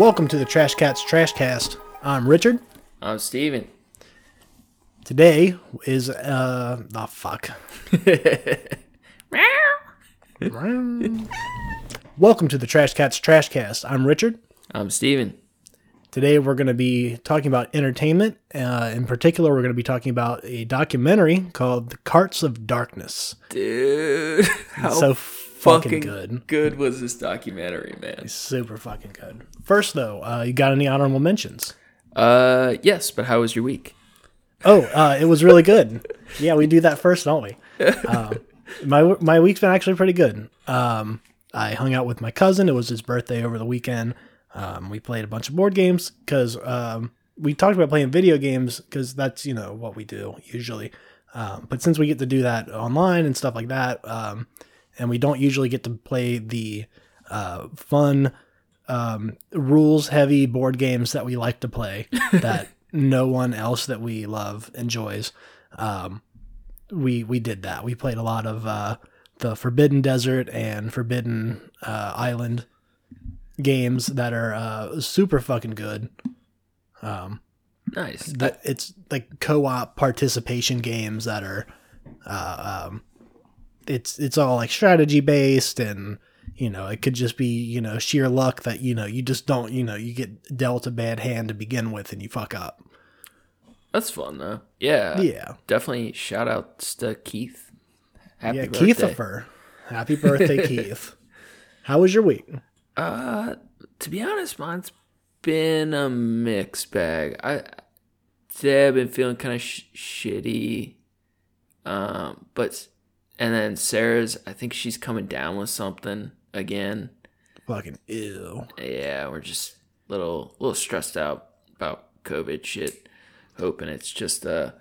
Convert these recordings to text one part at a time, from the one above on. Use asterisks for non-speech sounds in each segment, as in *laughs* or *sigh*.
Welcome to the Trash Cats Trash Cast. I'm Richard. I'm Steven. Today is uh oh fuck. *laughs* Welcome to the Trash Cats Trash Cast. I'm Richard. I'm Steven. Today we're going to be talking about entertainment. Uh, in particular, we're going to be talking about a documentary called "The Carts of Darkness." Dude, *laughs* how so fucking good. good was this documentary, man? Super fucking good. First, though, uh, you got any honorable mentions? Uh, yes, but how was your week? Oh, uh, it was really good. yeah, we do that first, don't we? Um, *laughs* my my week's been actually pretty good. Um, I hung out with my cousin. It was his birthday over the weekend. Um, we played a bunch of board games because um, we talked about playing video games because that's you know what we do usually. Um, but since we get to do that online and stuff like that, um, and we don't usually get to play the uh, fun um, rules heavy board games that we like to play *laughs* that no one else that we love enjoys. Um, we we did that. We played a lot of uh, the Forbidden Desert and Forbidden uh, Island games that are uh, super fucking good. Um, Nice. that it's like co-op participation games that are uh, um, it's it's all like strategy based and you know it could just be you know sheer luck that you know you just don't you know you get dealt a bad hand to begin with and you fuck up That's fun though. Yeah. yeah Definitely shout outs to Keith. Happy yeah birthday. Keithifer happy birthday *laughs* Keith how was your week Uh, to be honest, mine's been a mixed bag. I today I've been feeling kind of sh- shitty. Um, but and then Sarah's, I think she's coming down with something again. fucking ew Yeah, we're just little little stressed out about COVID shit. Hoping it's just a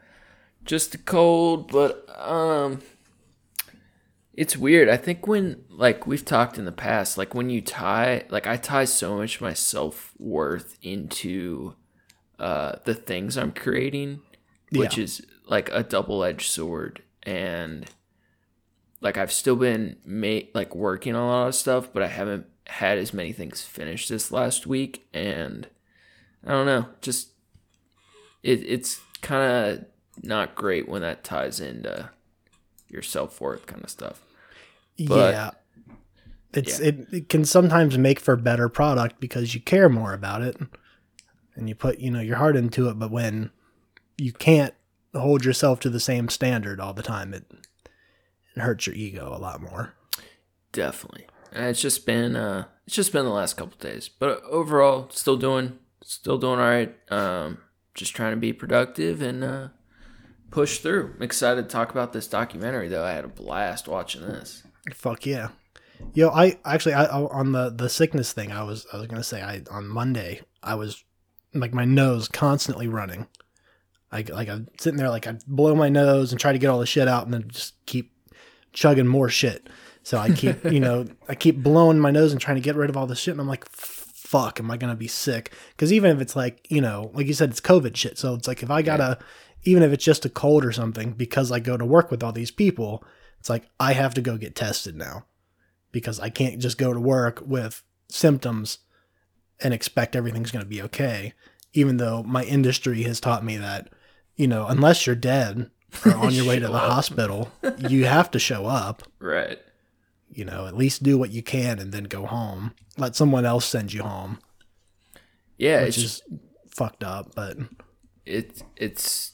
just a cold, but um it's weird. I think when like we've talked in the past, like when you tie like I tie so much of my self worth into uh the things I'm creating, which Yeah. is like a double edged sword and like I've still been ma- like working on a lot of stuff, but I haven't had as many things finished this last week, and I don't know, just it it's kind of not great when that ties into your self worth kind of stuff. But- yeah it's It, it can sometimes make for better product because you care more about it and you put you know your heart into it but when you can't hold yourself to the same standard all the time it it hurts your ego a lot more Definitely, and it's just been uh it's just been the last couple days, but overall, still doing still doing all right. Um, just trying to be productive and uh, push through. I'm excited to talk about this documentary though. I had a blast watching this. fuck yeah yo i actually I, on the the sickness thing i was i was gonna say i on monday i was like my nose constantly running I, like i'm sitting there like i blow my nose and try to get all the shit out and then just keep chugging more shit. So i keep *laughs* you know i keep blowing my nose and trying to get rid of all this shit and i'm like fuck am i gonna be sick? Because even if it's like you know like you said it's covid shit. So it's like if i gotta even if it's just a cold or something because i go to work with all these people it's like i have to go get tested now. Because i can't just go to work with symptoms and expect everything's going to be okay even though my industry has taught me that you know unless you're dead or on *laughs* your way to the up. hospital you have to show up Right. you know at least do what you can and then go home let someone else send you home Yeah, which it's is fucked up but it it's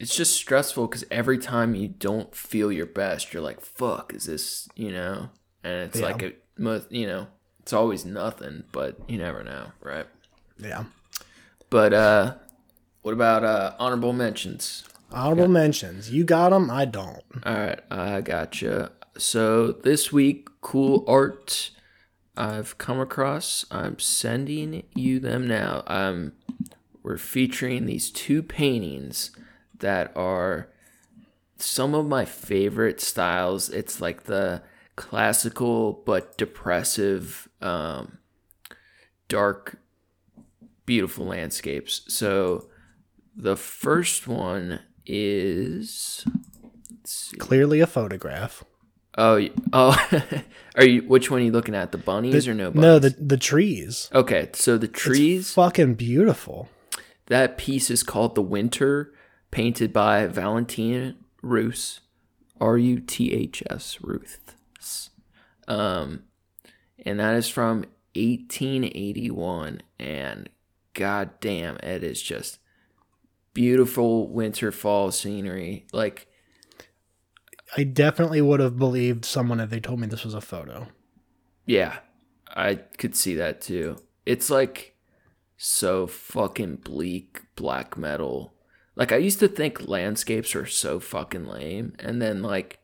it's just stressful because every time you don't feel your best, you're like, "Fuck, is this?" You know, and it's Yeah. like it must, you know, it's always nothing, but you never know, right? yeah But uh, what about uh honorable mentions? Honorable mentions you got them i don't All right, I gotcha. So this week, cool art I've come across. I'm sending you them now. Um, we're featuring these two paintings that are some of my favorite styles. It's like the classical but depressive, um, dark, beautiful landscapes. So the first one is clearly a photograph Oh, oh, *laughs* are you? Which one are you looking at? The bunnies or no bunnies? No, the the trees. Okay, so the trees. Fucking beautiful. that piece is called "The Winter," painted by Valentin Ruths, R U T H S Ruths. Um, and that is from 1881. And goddamn, it is just beautiful winter fall scenery. Like, I definitely would have believed someone if they told me this was a photo. yeah, I could see that too. It's like so fucking bleak black metal. Like I used to think landscapes were so fucking lame, and then like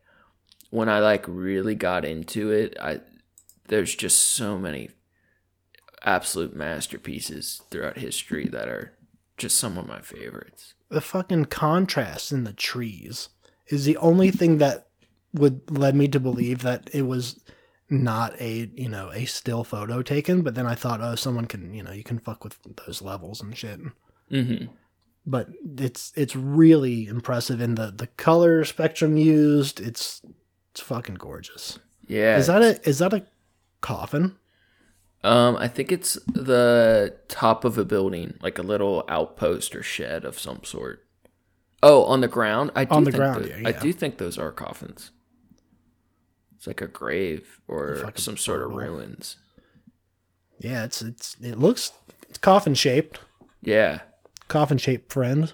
when I like really got into it, I there's just so many absolute masterpieces throughout history that are just some of my favorites. The fucking contrast in the trees is the only thing that would led me to believe that it was not a you know a still photo taken. But then I thought, oh, someone can you know you can fuck with those levels and shit. Mm-hmm. But it's it's really impressive in the the color spectrum used. It's it's fucking gorgeous. Yeah. Is that a is that a coffin? Um, I think it's the top of a building, like a little outpost or shed of some sort. Oh, on the ground. I do On the think ground, tho- yeah, I do think those are coffins. It's like a grave or fucking some sort of ruins. Yeah, it's it's it looks it's coffin shaped. Yeah. Coffin shaped friend.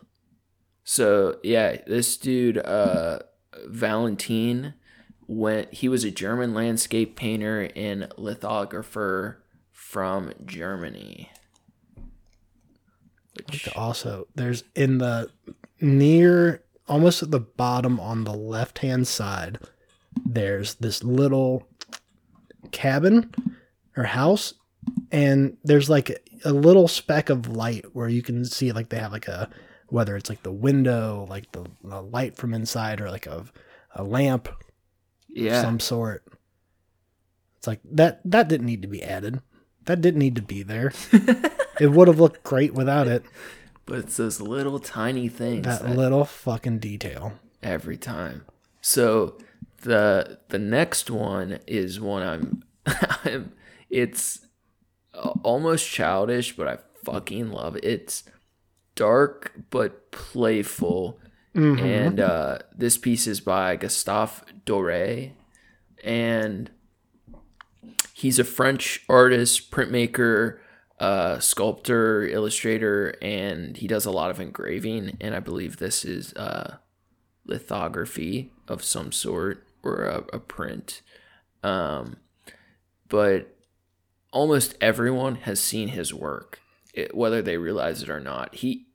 So yeah, this dude, uh, Valentin, went. He was a German landscape painter and lithographer from Germany. Which, Also, there's in the near almost at the bottom on the left hand side, there's this little cabin or house, and there's like a little speck of light where you can see like they have like a whether it's like the window, like the, the light from inside, or like a a lamp of yeah, some sort. It's like that that didn't need to be added. That didn't need to be there. *laughs* it would have looked great without it. but it's those little tiny things That that little fucking detail. every time. So the the next one is one I'm I'm *laughs* it's almost childish, but I fucking love it. It's dark but playful. And uh, this piece is by Gustave Doré, and he's a French artist, printmaker, uh, sculptor, illustrator, and he does a lot of engraving. And I believe this is uh, lithography of some sort or a, a print. Um, but almost everyone has seen his work, it, whether they realize it or not. He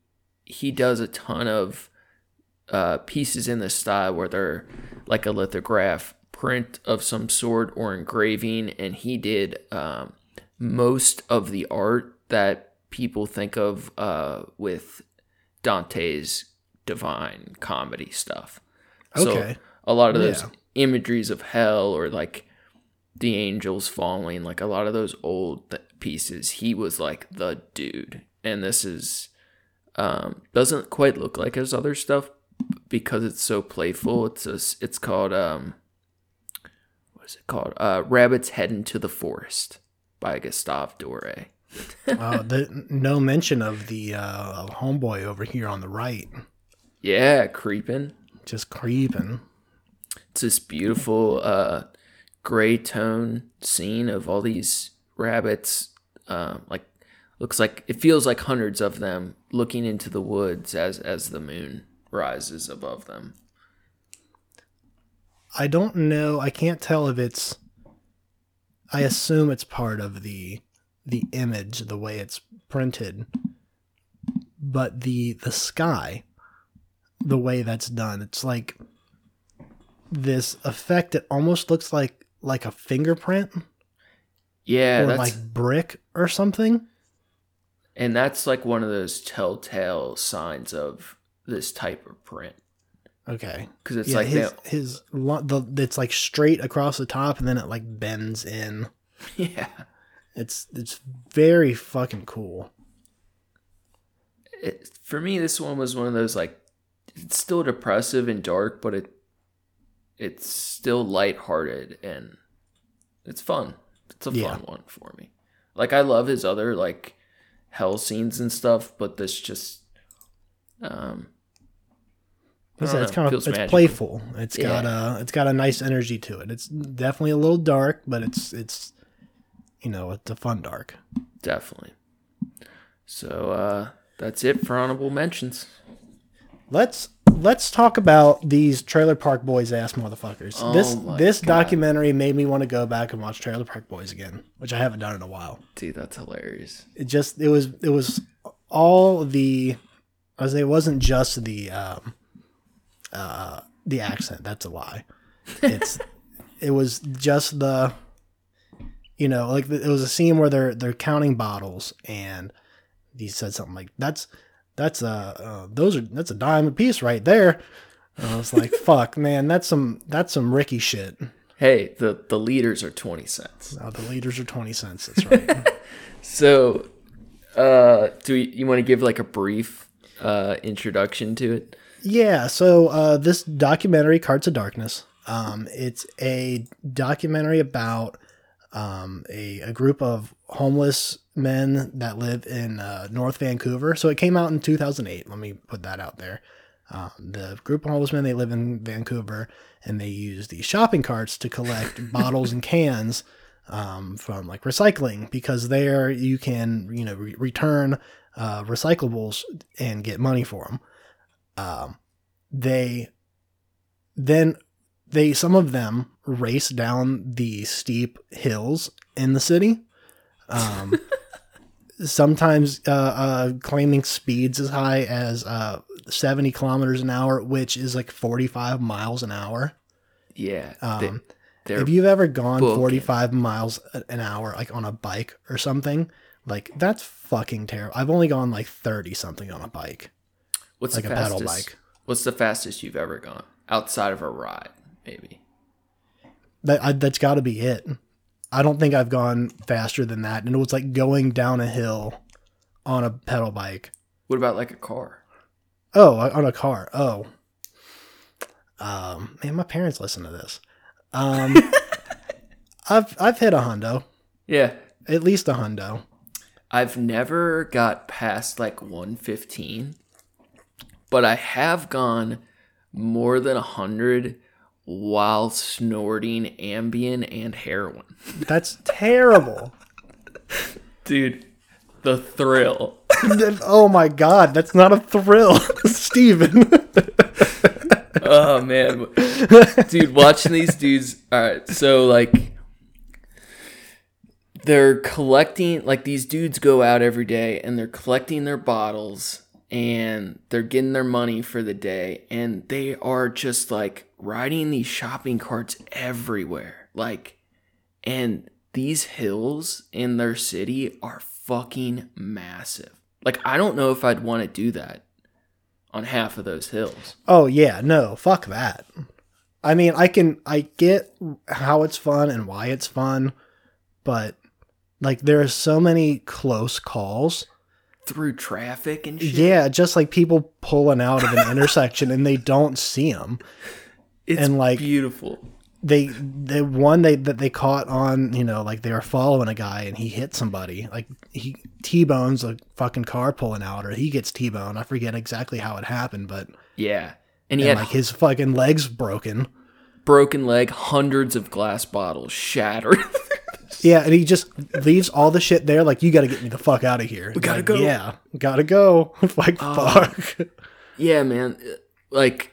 he does a ton of uh, pieces in this style where they're like a lithograph print of some sort or engraving, and he did um, most of the art that people think of uh, with Dante's Divine Comedy stuff. Okay. So a lot of those Yeah. imageries of hell or like the angels falling, like a lot of those old th- pieces, he was like the dude. And this is um, doesn't quite look like his other stuff because it's so playful. It's a, it's called um, what is it called? Uh, Rabbits Head into the Forest by Gustave Doré. uh, *laughs* the, no mention of the uh, homeboy over here on the right, Yeah, creeping. just creeping. It's this beautiful uh, gray tone scene of all these rabbits. Uh, like looks like it feels like hundreds of them looking into the woods as as the moon rises above them. I don't know. I can't tell if it's. I assume it's part of the the image, the way it's printed. But the the sky, the way that's done, it's like this effect. It almost looks like like a fingerprint Yeah, or that's like brick or something. and that's like one of those telltale signs of this type of print Okay. because it's yeah, like his his the it's like straight across the top, and then it like bends in. *laughs* yeah. It's it's very fucking cool. it, for me this one was one of those like it's still depressive and dark but it it's still lighthearted and it's fun. It's a Yeah. fun one for me. Like I love his other like hell scenes and stuff, but this just um It's, it's kind of it's magical. playful. It's Yeah. got a it's got a nice energy to it. It's definitely a little dark, but it's it's you know it's a fun dark. Definitely. So uh that's it for honorable mentions. Let's let's talk about these Trailer Park Boys ass motherfuckers. Oh this this God. documentary made me want to go back and watch Trailer Park Boys again, which I haven't done in a while. Dude, that's hilarious. It just it was it was all the I was it wasn't just the um uh the accent. That's a lie. It's *laughs* it was just the you know like it was a scene where they're they're counting bottles and he said something like that's that's a uh, those are that's a dime a piece right there. And I was like, *laughs* fuck, man, that's some that's some Ricky shit. Hey, the the leaders are 20 cents. Uh, the leaders are twenty cents. That's right. *laughs* So, uh, do you, you want to give like a brief uh, introduction to it? Yeah, so uh, this documentary, Carts of Darkness, um, it's a documentary about um, a, a group of homeless men that live in uh, North Vancouver. So it came out in 2008. Let me put that out there. Um, the group of homeless men, they live in Vancouver and they use these shopping carts to collect *laughs* bottles and cans um, from like recycling because there you can, you know, re- return uh, recyclables and get money for them um, they then they some of them race down the steep hills in the city. Um, *laughs* sometimes uh, uh, claiming speeds as high as uh, 70 kilometers an hour which is like 45 miles an hour. Yeah, Um, they, if you've ever gone booking. 45 miles an hour like on a bike or something like that's fucking terrible. I've only gone like 30 something on a bike what's like the a pedal fastest? bike. What's the fastest you've ever gone outside of a ride? Maybe. That I, that's got to be it. I don't think I've gone faster than that, and it was like going down a hill on a pedal bike. What about like a car? Oh, on a car. Oh, um, man, my parents listen to this. Um, *laughs* I've I've hit a hundo, Yeah, at least a hundo. I've never got past like 115, but I have gone more than 100 while snorting Ambien and heroin. *laughs* That's terrible. Dude, the thrill. *laughs* oh my god, that's not a thrill, *laughs* Steven. Oh man. Dude, watching these dudes. All right, so like they're collecting like these dudes go out every day and they're collecting their bottles and they're getting their money for the day and they are just like riding these shopping carts everywhere. Like and these hills in their city are fucking massive. Like I don't know if I'd want to do that on half of those hills. Oh yeah, no, fuck that. I mean, I can I get how it's fun and why it's fun, but like there are so many close calls. Through traffic and shit. Yeah, just like people pulling out of an intersection and they don't see them. it's and, like- beautiful. They the one they that they caught on, you know, like they were following a guy and he hit somebody. Like he T-bones a fucking car pulling out or he gets T-boned. I forget exactly how it happened, but Yeah, and he and had like his fucking legs broken. Broken leg, hundreds of glass bottles shattered. *laughs* Yeah, and he just leaves all the shit there. Like, you got to get me the fuck out of here. We gotta go. Yeah, gotta go. *laughs* like, fuck. yeah, man. Like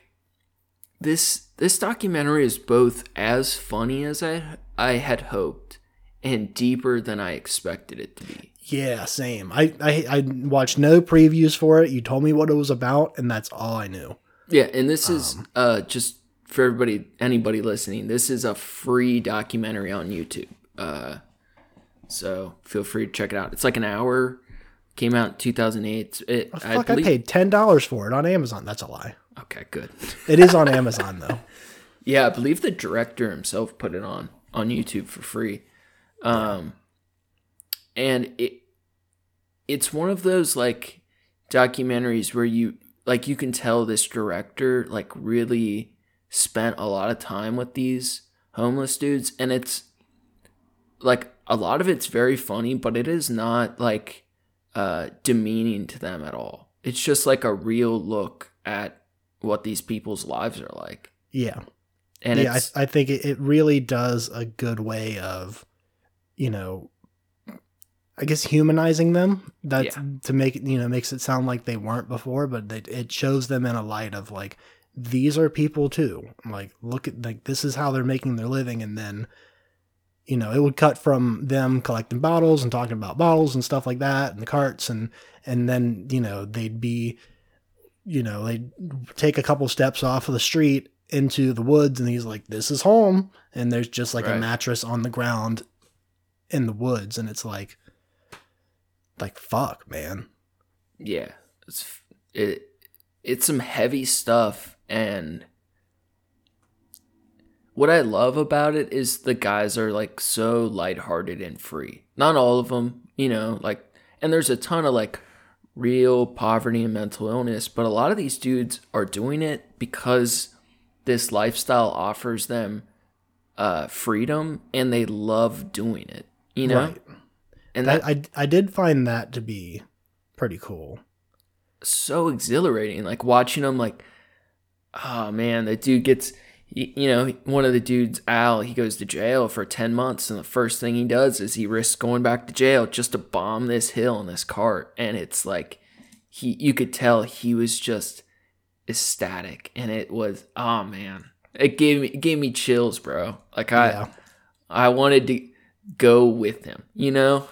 this this documentary is both as funny as I I had hoped and deeper than I expected it to be. yeah, same. I, I I watched no previews for it. You told me what it was about, and that's all I knew. Yeah, and this is Um, uh just for everybody anybody listening, this is a free documentary on YouTube. Uh so feel free to check it out. It's like an hour. Came out in 2008. It, I Fuck, I, believe- paid ten dollars for it on Amazon. That's a lie. Okay, good. *laughs* It is on Amazon though. Yeah, I believe the director himself put it on on YouTube for free. Um and it it's one of those like documentaries where you like you can tell this director like really spent a lot of time with these homeless dudes and it's like a lot of it's very funny, but it is not like uh demeaning to them at all. It's just like a real look at what these people's lives are like. Yeah. And yeah, I, I think it, it really does a good way of, you know, I guess humanizing them. That Yeah. to make you know, makes it sound like they weren't before, but it, it shows them in a light of like these are people too. Like look at like this is how they're making their living, and then, you know, it would cut from them collecting bottles and talking about bottles and stuff like that, and the carts, and and then you know they'd be, you know, they'd take a couple steps off of the street into the woods. And he's like this is home. And there's just like a mattress on the ground in the woods. And it's like like fuck man. Yeah, it's it it's some heavy stuff and what I love about it is the guys are like so lighthearted and free. Not all of them, you know, like and there's a ton of like real poverty and mental illness, but a lot of these dudes are doing it because this lifestyle offers them uh freedom and they love doing it, you know? right And that, I, I i did find that to be pretty cool so exhilarating. Like watching them like, oh man, the dude gets, you know, one of the dudes, Al, he goes to jail for 10 months. And the first thing he does is he risks going back to jail just to bomb this hill in this cart. And it's like, he, you could tell he was just ecstatic. And it was, oh man, it gave me, it gave me chills, bro. Like, I, yeah I wanted to go with him, you know?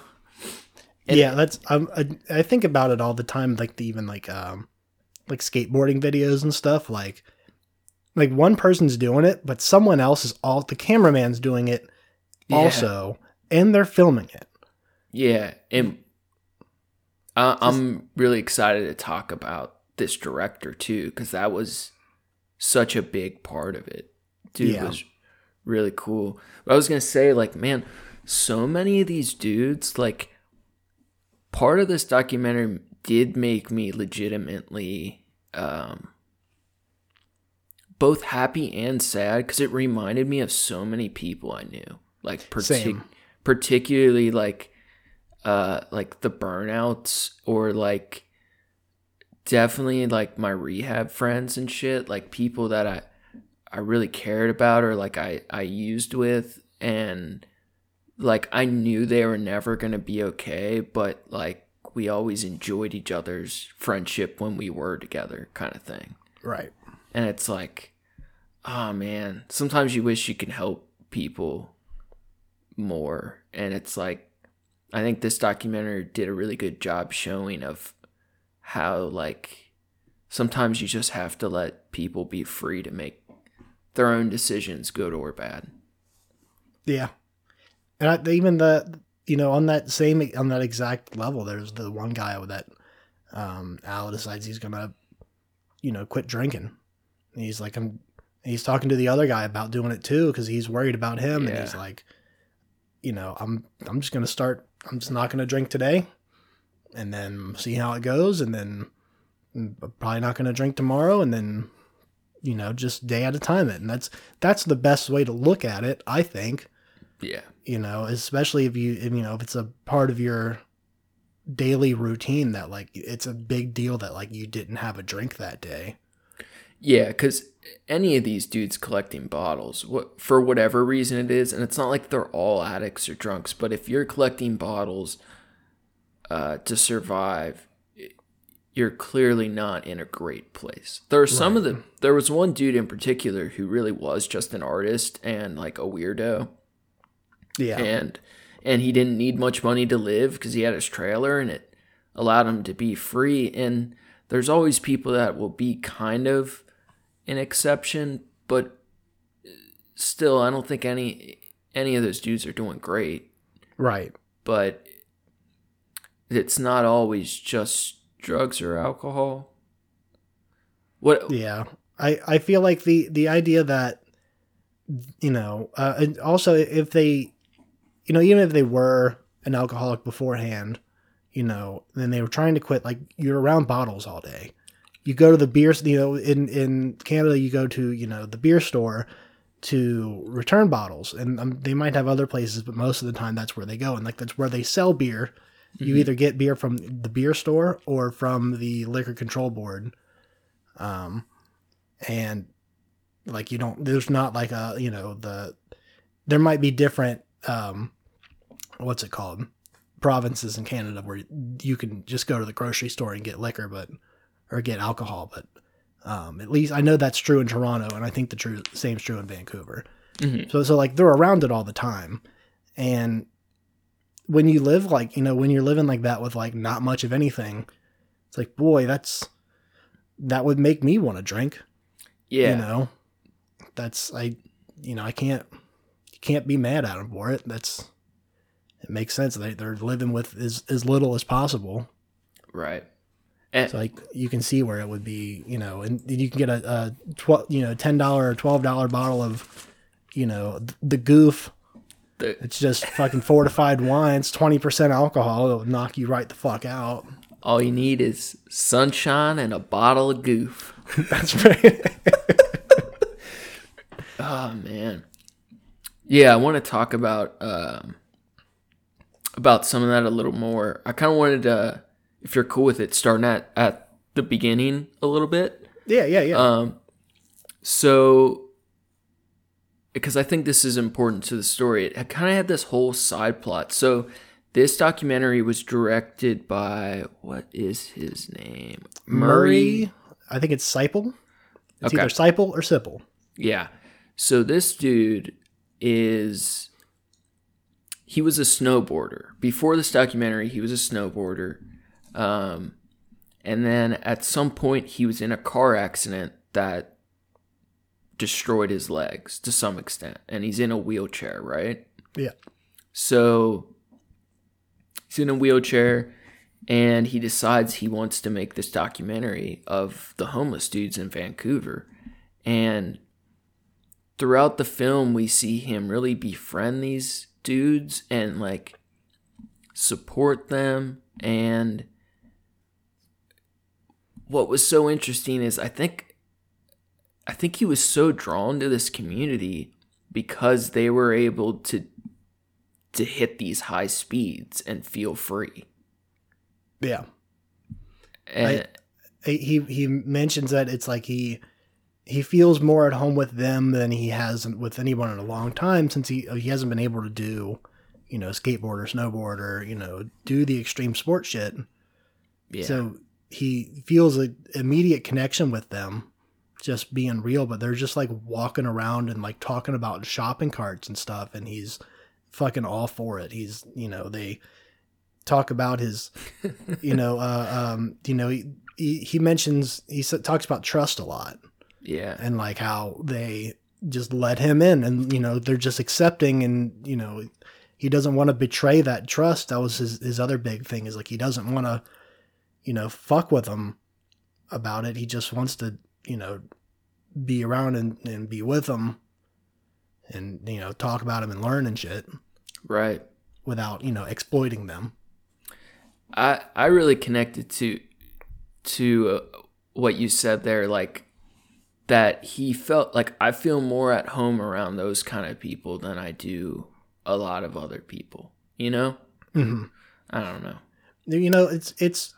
And- yeah that's um, I, I think about it all the time like the even like um like skateboarding videos and stuff like like one person's doing it but someone else is all the cameraman's doing it Yeah. also and they're filming it Yeah, and I, I'm really excited to talk about this director too, because that was such a big part of it. Dude Yeah. was really cool. But I was gonna say, like, man, so many of these dudes, like, part of this documentary did make me legitimately um both happy and sad because it reminded me of so many people I knew. Like partic- particularly like uh like the burnouts or like definitely like my rehab friends and shit, like people that I I really cared about or like I I used with and like I knew they were never going to be okay, but like we always enjoyed each other's friendship when we were together kind of thing. right And it's like oh man, sometimes you wish you can help people more and it's like I think this documentary did a really good job showing of how like sometimes you just have to let people be free to make their own decisions, good or bad. Yeah, and I, even the you know on that same on that exact level, there's the one guy that um, Al decides he's gonna you know quit drinking. And he's like, I'm. He's talking to the other guy about doing it too because he's worried about him, and he's like, you know, I'm I'm just gonna start. I'm just not gonna drink today, and then see how it goes, and then I'm probably not gonna drink tomorrow, and then you know just day at a time it and that's that's the best way to look at it i think Yeah. You know especially if you if, you know if it's a part of your daily routine that like it's a big deal that like you didn't have a drink that day Yeah, because any of these dudes collecting bottles, what for whatever reason it is, and it's not like they're all addicts or drunks, but if you're collecting bottles uh, to survive, you're clearly not in a great place. There are some of the. There was one dude in particular who really was just an artist and like a weirdo, yeah. And and he didn't need much money to live because he had his trailer and it allowed him to be free. And there's always people that will be kind of an exception but still i don't think any any of those dudes are doing great. Right. But it's not always just drugs or alcohol. What yeah. I i feel like the the idea that you know uh and also if they you know even if they were an alcoholic beforehand you know then they were trying to quit like you're around bottles all day you go to the beer, you know, in in Canada, you go to you know the beer store to return bottles, and um, they might have other places, but most of the time that's where they go, and like that's where they sell beer. You either get beer from the beer store or from the liquor control board, um, and like you don't. There's not like a you know the. There might be different. Um, what's it called? Provinces in Canada where you can just go to the grocery store and get liquor, but or get alcohol, but um, at least I know that's true in Toronto, and I think the true same's true in Vancouver. Mhm. So, so like they're around it all the time, and when you live like you know when you're living like that with like not much of anything, it's like boy, that's that would make me want to drink. Yeah. You know, that's I, you know, I can't you can't be mad at them for it. That's it makes sense. They they're living with as as little as possible. Right. And So like you can see where it would be, you know, and you can get a, a twelve, you know, ten dollar or twelve dollar bottle of, you know, th- the goof. the, It's just fucking fortified wine. It's twenty percent alcohol. It'll knock you right the fuck out. all you need is sunshine and a bottle of goof. *laughs* That's right. Oh *laughs* man. Yeah, I want to talk about um about some of that a little more. I kind of wanted to if you're cool with it starting at at the beginning a little bit. yeah, yeah, yeah. Um so because I think this is important to the story. It kind of had this whole side plot. So this documentary was directed by what is his name? Murray, I think it's Siple. It's Okay. either Siple or Sipple. Yeah. So this dude is he was a snowboarder. Before this documentary, he was a snowboarder. Um and then at some point he was in a car accident that destroyed his legs to some extent and he's in a wheelchair, right? Yeah. So he's in a wheelchair and he decides he wants to make this documentary of the homeless dudes in Vancouver. And throughout the film, we see him really befriend these dudes and like support them. And what was so interesting is I think I think he was so drawn to this community because they were able to to hit these high speeds and feel free. Yeah. And he he mentions that it's like he he feels more at home with them than he has with anyone in a long time since he he hasn't been able to do you know skateboard or snowboard or you know do the extreme sport shit. Yeah, so he feels an immediate connection with them just being real but they're just like walking around and like talking about shopping carts and stuff and he's fucking all for it. He's you know they talk about his *laughs* you know uh um you know he he, he mentions he talks about trust a lot yeah, and like how they just let him in and you know they're just accepting and you know he doesn't want to betray that trust. That was his his other big thing is like he doesn't want to you know fuck with them about it. He just wants to you know be around and, and be with them and you know talk about him and learn and shit right. without you know exploiting them. I I really connected to to uh, what you said there, like that he felt like I feel more at home around those kind of people than I do a lot of other people. You know, hmm I don't know. you know it's it's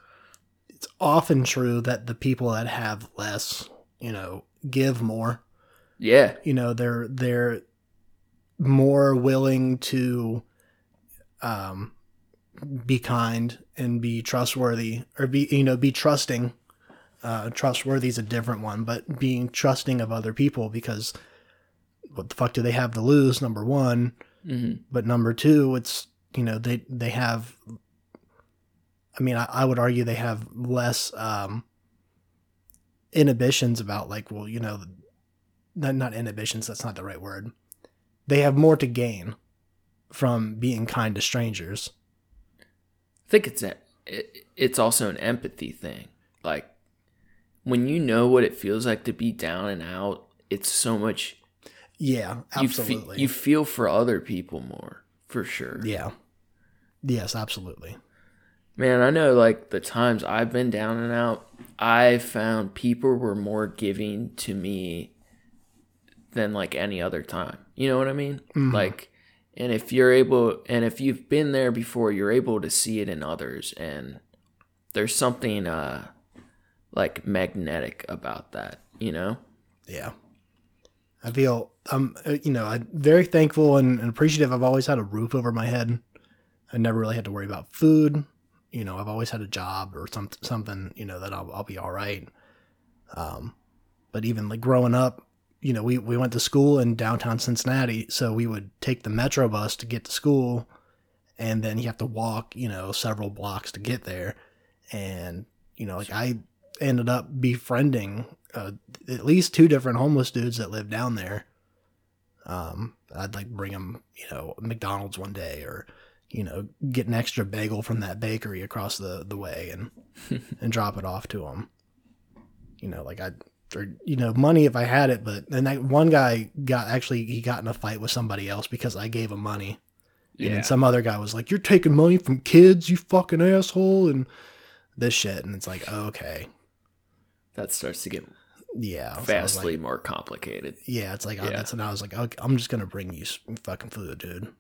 it's often true that the people that have less you know give more Yeah, you know they're they're more willing to um be kind and be trustworthy or be you know be trusting uh trustworthy is a different one but being trusting of other people because what the fuck do they have to lose? Number one. Hmm but number two it's you know they they have i mean i, I would argue they have less um inhibitions about like well you know not, not inhibitions that's not the right word. They have more to gain from being kind to strangers. I think it's a, it, it's also an empathy thing. Like when you know what it feels like to be down and out, it's so much yeah you fe- absolutely you feel for other people more for sure. yeah yes absolutely Man, I know like the times I've been down and out, I found people were more giving to me than like any other time. You know what I mean? Like and if you're able and if you've been there before, you're able to see it in others and there's something uh like magnetic about that, you know? Yeah. I feel I'm uh, you know I'm very thankful and, and appreciative. I've always had a roof over my head. I never really had to worry about food. You know, I've always had a job or some something. You know that I'll I'll be all right. Um, but even like growing up, you know, we we went to school in downtown Cincinnati, so we would take the metro bus to get to school, and then you have to walk, you know, several blocks to get there, and you know, like I ended up befriending uh, at least two different homeless dudes that lived down there. Um, I'd like bring them, you know, McDonald's one day or, you know, get an extra bagel from that bakery across the, the way and, *laughs* and drop it off to them. You know, like I, or, you know, money if I had it, but then that one guy got actually, he got in a fight with somebody else because I gave him money. Yeah. And then some other guy was like, you're taking money from kids, you fucking asshole. And this shit. And it's like, okay. That starts to get Yeah. So I like, vastly more complicated. Yeah, it's like uh, Yeah. that's when I was like, okay, I'm just gonna bring you some fucking food, dude. *sighs*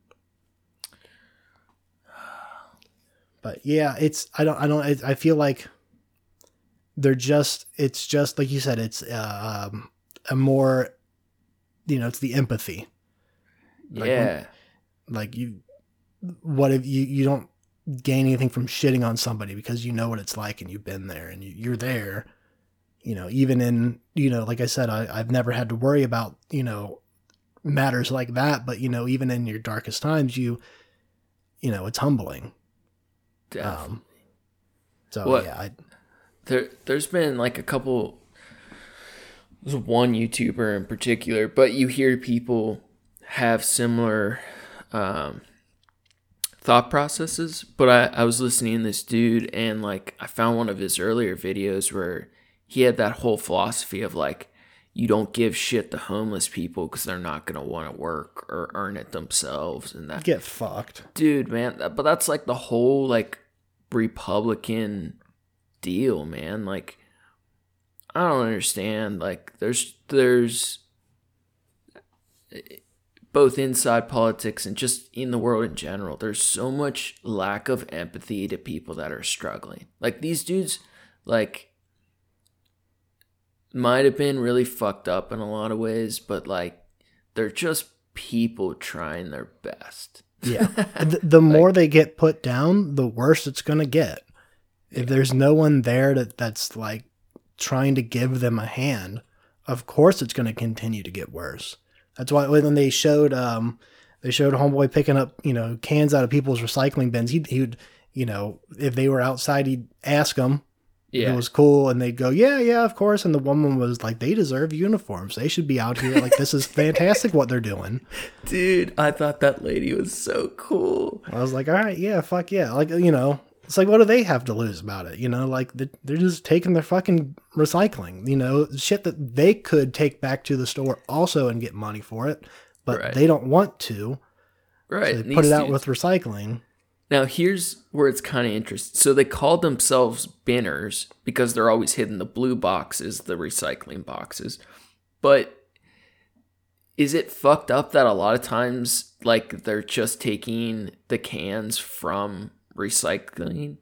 But yeah, it's I don't I don't I feel like they're just it's just like you said it's uh, um, a more you know it's the empathy Like, yeah. like you what if you you don't gain anything from shitting on somebody because you know what it's like and you've been there and you, you're there you know even in you know like i said I, i've never had to worry about you know matters like that but you know even in your darkest times you you know it's humbling definitely. um so What- yeah I, there there's been like a couple there's one YouTuber in particular, but you hear people have similar um thought processes. But I, I was listening to this dude and like I found one of his earlier videos where he had that whole philosophy of like you don't give shit to homeless people because they're not gonna want to work or earn it themselves and that get fucked. Dude man but that's like the whole like republican deal man like i don't understand like there's there's both inside politics and just in the world in general there's so much lack of empathy to people that are struggling. Like these dudes like might have been really fucked up in a lot of ways but like they're just people trying their best. Yeah. *laughs* The, the more they get put down the worse it's gonna get. If there's no one there that that's like trying to give them a hand of course it's going to continue to get worse. That's why when they showed um they showed homeboy picking up you know cans out of people's recycling bins he he would you know if they were outside he'd ask them yeah it was cool and they'd go yeah yeah of course and the woman was like they deserve uniforms they should be out here like this is fantastic what they're doing *laughs* Dude, I thought that lady was so cool. I was like, all right, yeah, fuck yeah. Like, you know, it's like, what do they have to lose about it? You know, like they're just taking their fucking recycling, you know, shit that they could take back to the store also and get money for it, but Right. they don't want to. Right. They and put it out dudes- with recycling. Now, here's where it's kind of interesting. So they call themselves binners because they're always hitting the blue boxes, the recycling boxes. But is it fucked up that a lot of times, like, they're just taking the cans from recycling?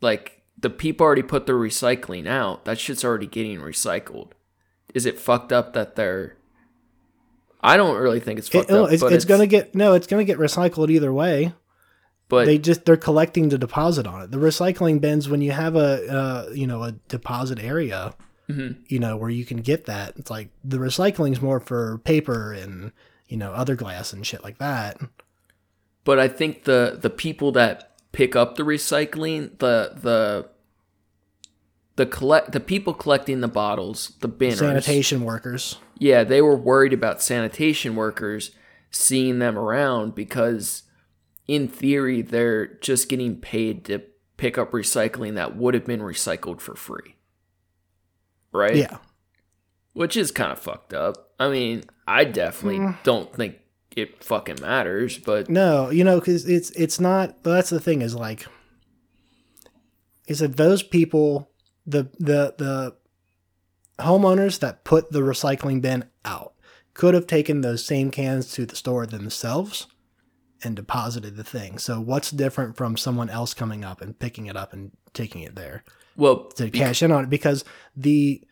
Like, the people already put their recycling out. That shit's already getting recycled. Is it fucked up that they're. I don't really think it's fucked no, up. Oh, it's, but it's gonna get no, it's gonna get recycled either way. But they just they're collecting the deposit on it. The recycling bins, when you have a uh, you know a deposit area, Mhm. you know where you can get that. It's like the recycling's more for paper and you know other glass and shit like that. but I think the the people that pick up the recycling, the the the collect the people collecting the bottles, the binners, Sanitation workers. yeah, they were worried about sanitation workers seeing them around because in theory they're just getting paid to pick up recycling that would have been recycled for free. Right? Yeah. Which is kind of fucked up. I mean, I definitely Mm. don't think it fucking matters, but No, you know, because it's it's not. That's the thing is like, is that those people, the the the homeowners that put the recycling bin out could have taken those same cans to the store themselves and deposited the thing. So what's different from someone else coming up and picking it up and taking it there Well, to cash in on it? Because the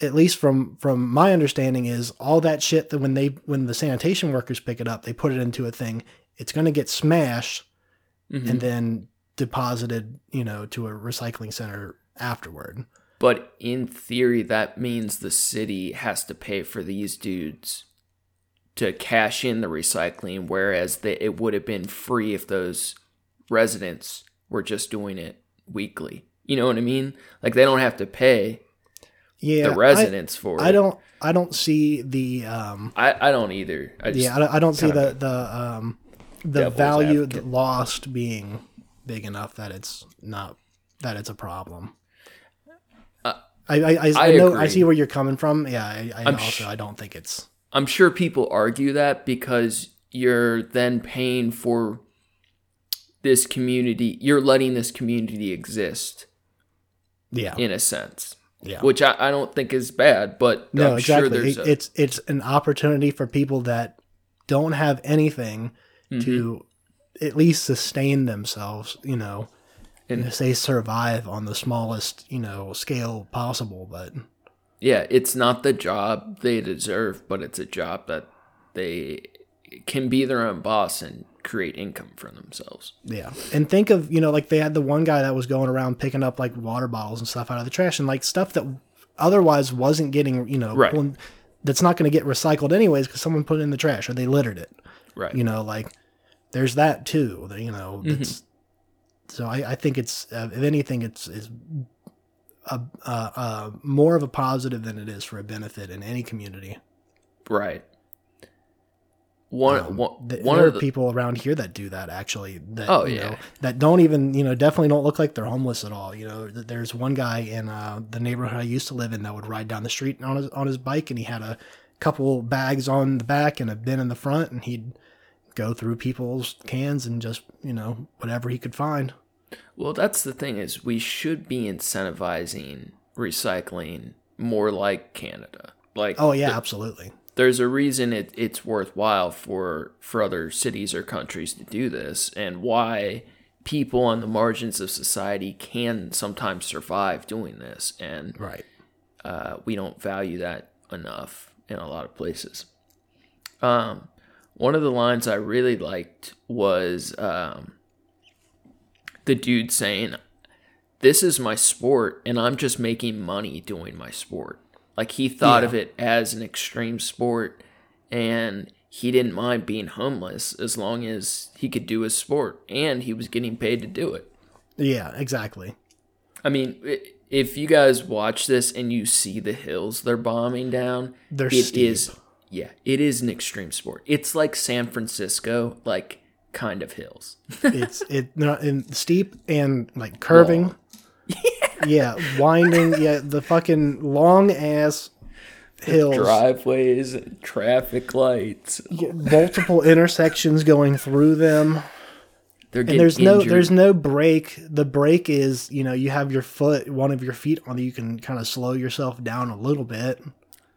at least from from my understanding is all that shit that when they when the sanitation workers pick it up, they put it into a thing. It's going to get smashed Mhm. and then deposited, you know, to a recycling center afterward. But in theory, that means the city has to pay for these dudes to cash in the recycling, whereas they, it would have been free if those residents were just doing it weekly. You know what I mean? Like they don't have to pay Yeah, the residents for it. I, I don't. I don't see the. Um, I, I don't either. I just, yeah, I don't, I don't see the the um, the value lost being big enough that it's not that it's a problem. Uh, I I, I, I I know I see where you're coming from. Yeah, I, I also sh- I don't think it's I'm sure people argue that because you're then paying for this community. You're letting this community exist yeah in a sense. yeah. which I, I don't think is bad, but No, I'm exactly. sure a, it's it's an opportunity for people that don't have anything Mhm. to at least sustain themselves. You know, And- and say survive on the smallest you know scale possible. But yeah, it's not the job they deserve, but it's a job that they can be their own boss and create income for themselves. yeah, and think of you know like they had the one guy that was going around picking up like water bottles and stuff out of the trash and like stuff that otherwise wasn't getting you know Right. pulling- that's not going to get recycled anyways because someone put it in the trash or they littered it. Right. you know like there's that too you know Mm-hmm. that's so I, I think it's uh, if anything it's is a, uh, uh, more of a positive than it is for a benefit in any community Right. One, Um, one, th- one there of are the, people around here that do that actually that Oh, you yeah. know, that don't even you know definitely don't look like they're homeless at all you know there's one guy in uh, the neighborhood I used to live in that would ride down the street on his on his bike and he had a couple bags on the back and a bin in the front and he'd go through people's cans and just you know whatever he could find well, that's the thing is we should be incentivizing recycling more like Canada. Like, oh yeah th- absolutely. there's a reason it, it's worthwhile for for other cities or countries to do this and why people on the margins of society can sometimes survive doing this. And right. uh, we don't value that enough in a lot of places. Um, one of the lines i really liked was um, the dude saying this is my sport and i'm just making money doing my sport like he thought Yeah. of it as an extreme sport and he didn't mind being homeless as long as he could do his sport and he was getting paid to do it yeah exactly I mean, if you guys watch this and you see the hills they're bombing down, They're it steep. is- yeah, it is an extreme sport. It's like San Francisco, like kind of hills. it's *laughs* it not in steep and like curving. *laughs* Yeah winding yeah the fucking long ass hills. Driveways, traffic lights. Multiple *laughs* intersections going through them. They're and there's no there's no brake. The brake is you know you have your foot one of your feet on you can kind of slow yourself down a little bit.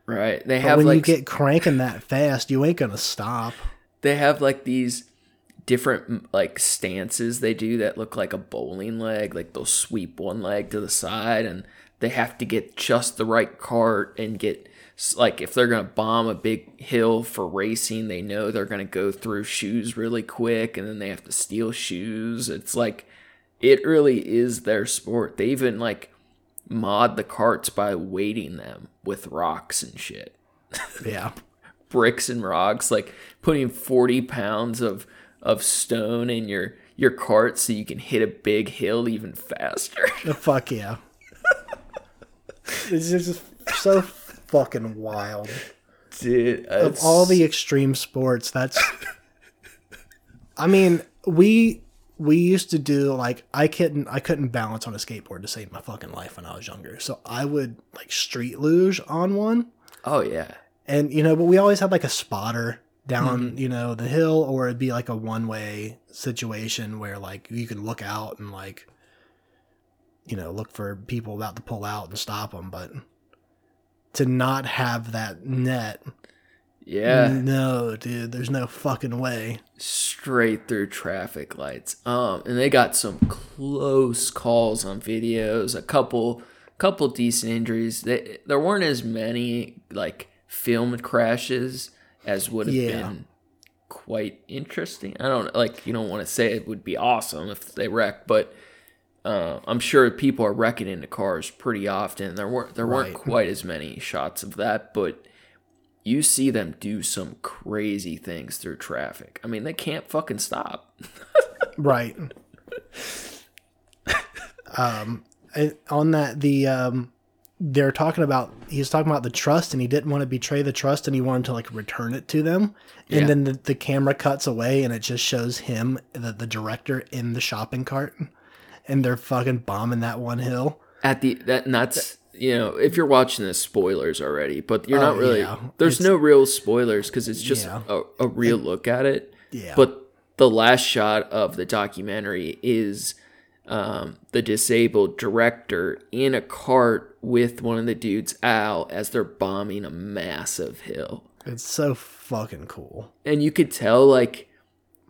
Right. They but have when like you get cranking that fast you ain't gonna stop. They have like these different like stances they do that look like a bowling leg like they'll sweep one leg to the side and they have to get just the right cart and get like if they're gonna bomb a big hill for racing they know they're gonna go through shoes really quick and then they have to steal shoes. It's like it really is their sport. They even like mod the carts by weighting them with rocks and shit. Yeah. *laughs* Bricks and rocks, like putting 40 pounds of of stone in your your cart so you can hit a big hill even faster. *laughs* the fuck yeah. It's just so fucking wild. Dude, of all the extreme sports that's i mean we we used to do like i couldn't i couldn't balance on a skateboard to save my fucking life when i was younger. So i would like street luge on one. Oh yeah, and you know but we always had like a spotter down you know the hill or it'd be like a one way situation where like you can look out and like you know, look for people about to pull out and stop them. But to not have that net, Yeah. no, dude, there's no fucking way. straight through traffic lights. Um, and they got some close calls on videos. A couple, couple decent injuries. They, there weren't as many like filmed crashes as would have Yeah. been quite interesting. I don't like you don't want to say it would be awesome if they wreck, but uh, I'm sure people are wrecking into cars pretty often. There weren't there weren't quite as many shots of that, but you see them do some crazy things through traffic. I mean, they can't fucking stop. *laughs* Right. *laughs* um, on that, the um, they're talking about he was talking about the trust, and he didn't want to betray the trust, and he wanted to like return it to them. And Yeah. then the, the camera cuts away, and it just shows him, the, the director, in the shopping cart, and they're fucking bombing that one hill. At the that and that's you know if you're watching this spoilers already, but you're not Oh, really. yeah. There's It's- no real spoilers because it's just Yeah. a, a real look at it. Yeah. But the last shot of the documentary is um, the disabled director in a cart with one of the dudes, out as they're bombing a massive hill. It's so fucking cool. And you could tell, like,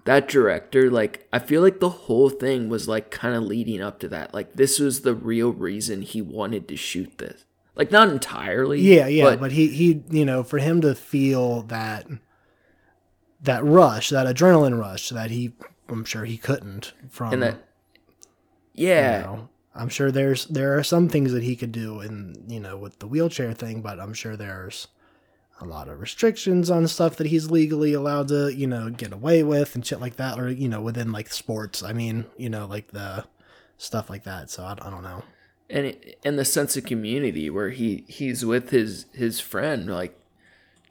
that director, like, I feel like the whole thing was, like, kind of leading up to that. Like, this was the real reason he wanted to shoot this. Like, not entirely. Yeah, yeah, but but, he he you know for him to feel that that rush, that adrenaline rush that he I'm sure he couldn't from and that, you yeah. know, I'm sure there's there are some things that he could do in you know with the wheelchair thing, but I'm sure there's a lot of restrictions on stuff that he's legally allowed to you know get away with and shit like that, or you know within like sports. I mean you know like the stuff like that. So I, I don't know. and it, and the sense of community where he he's with his his friend like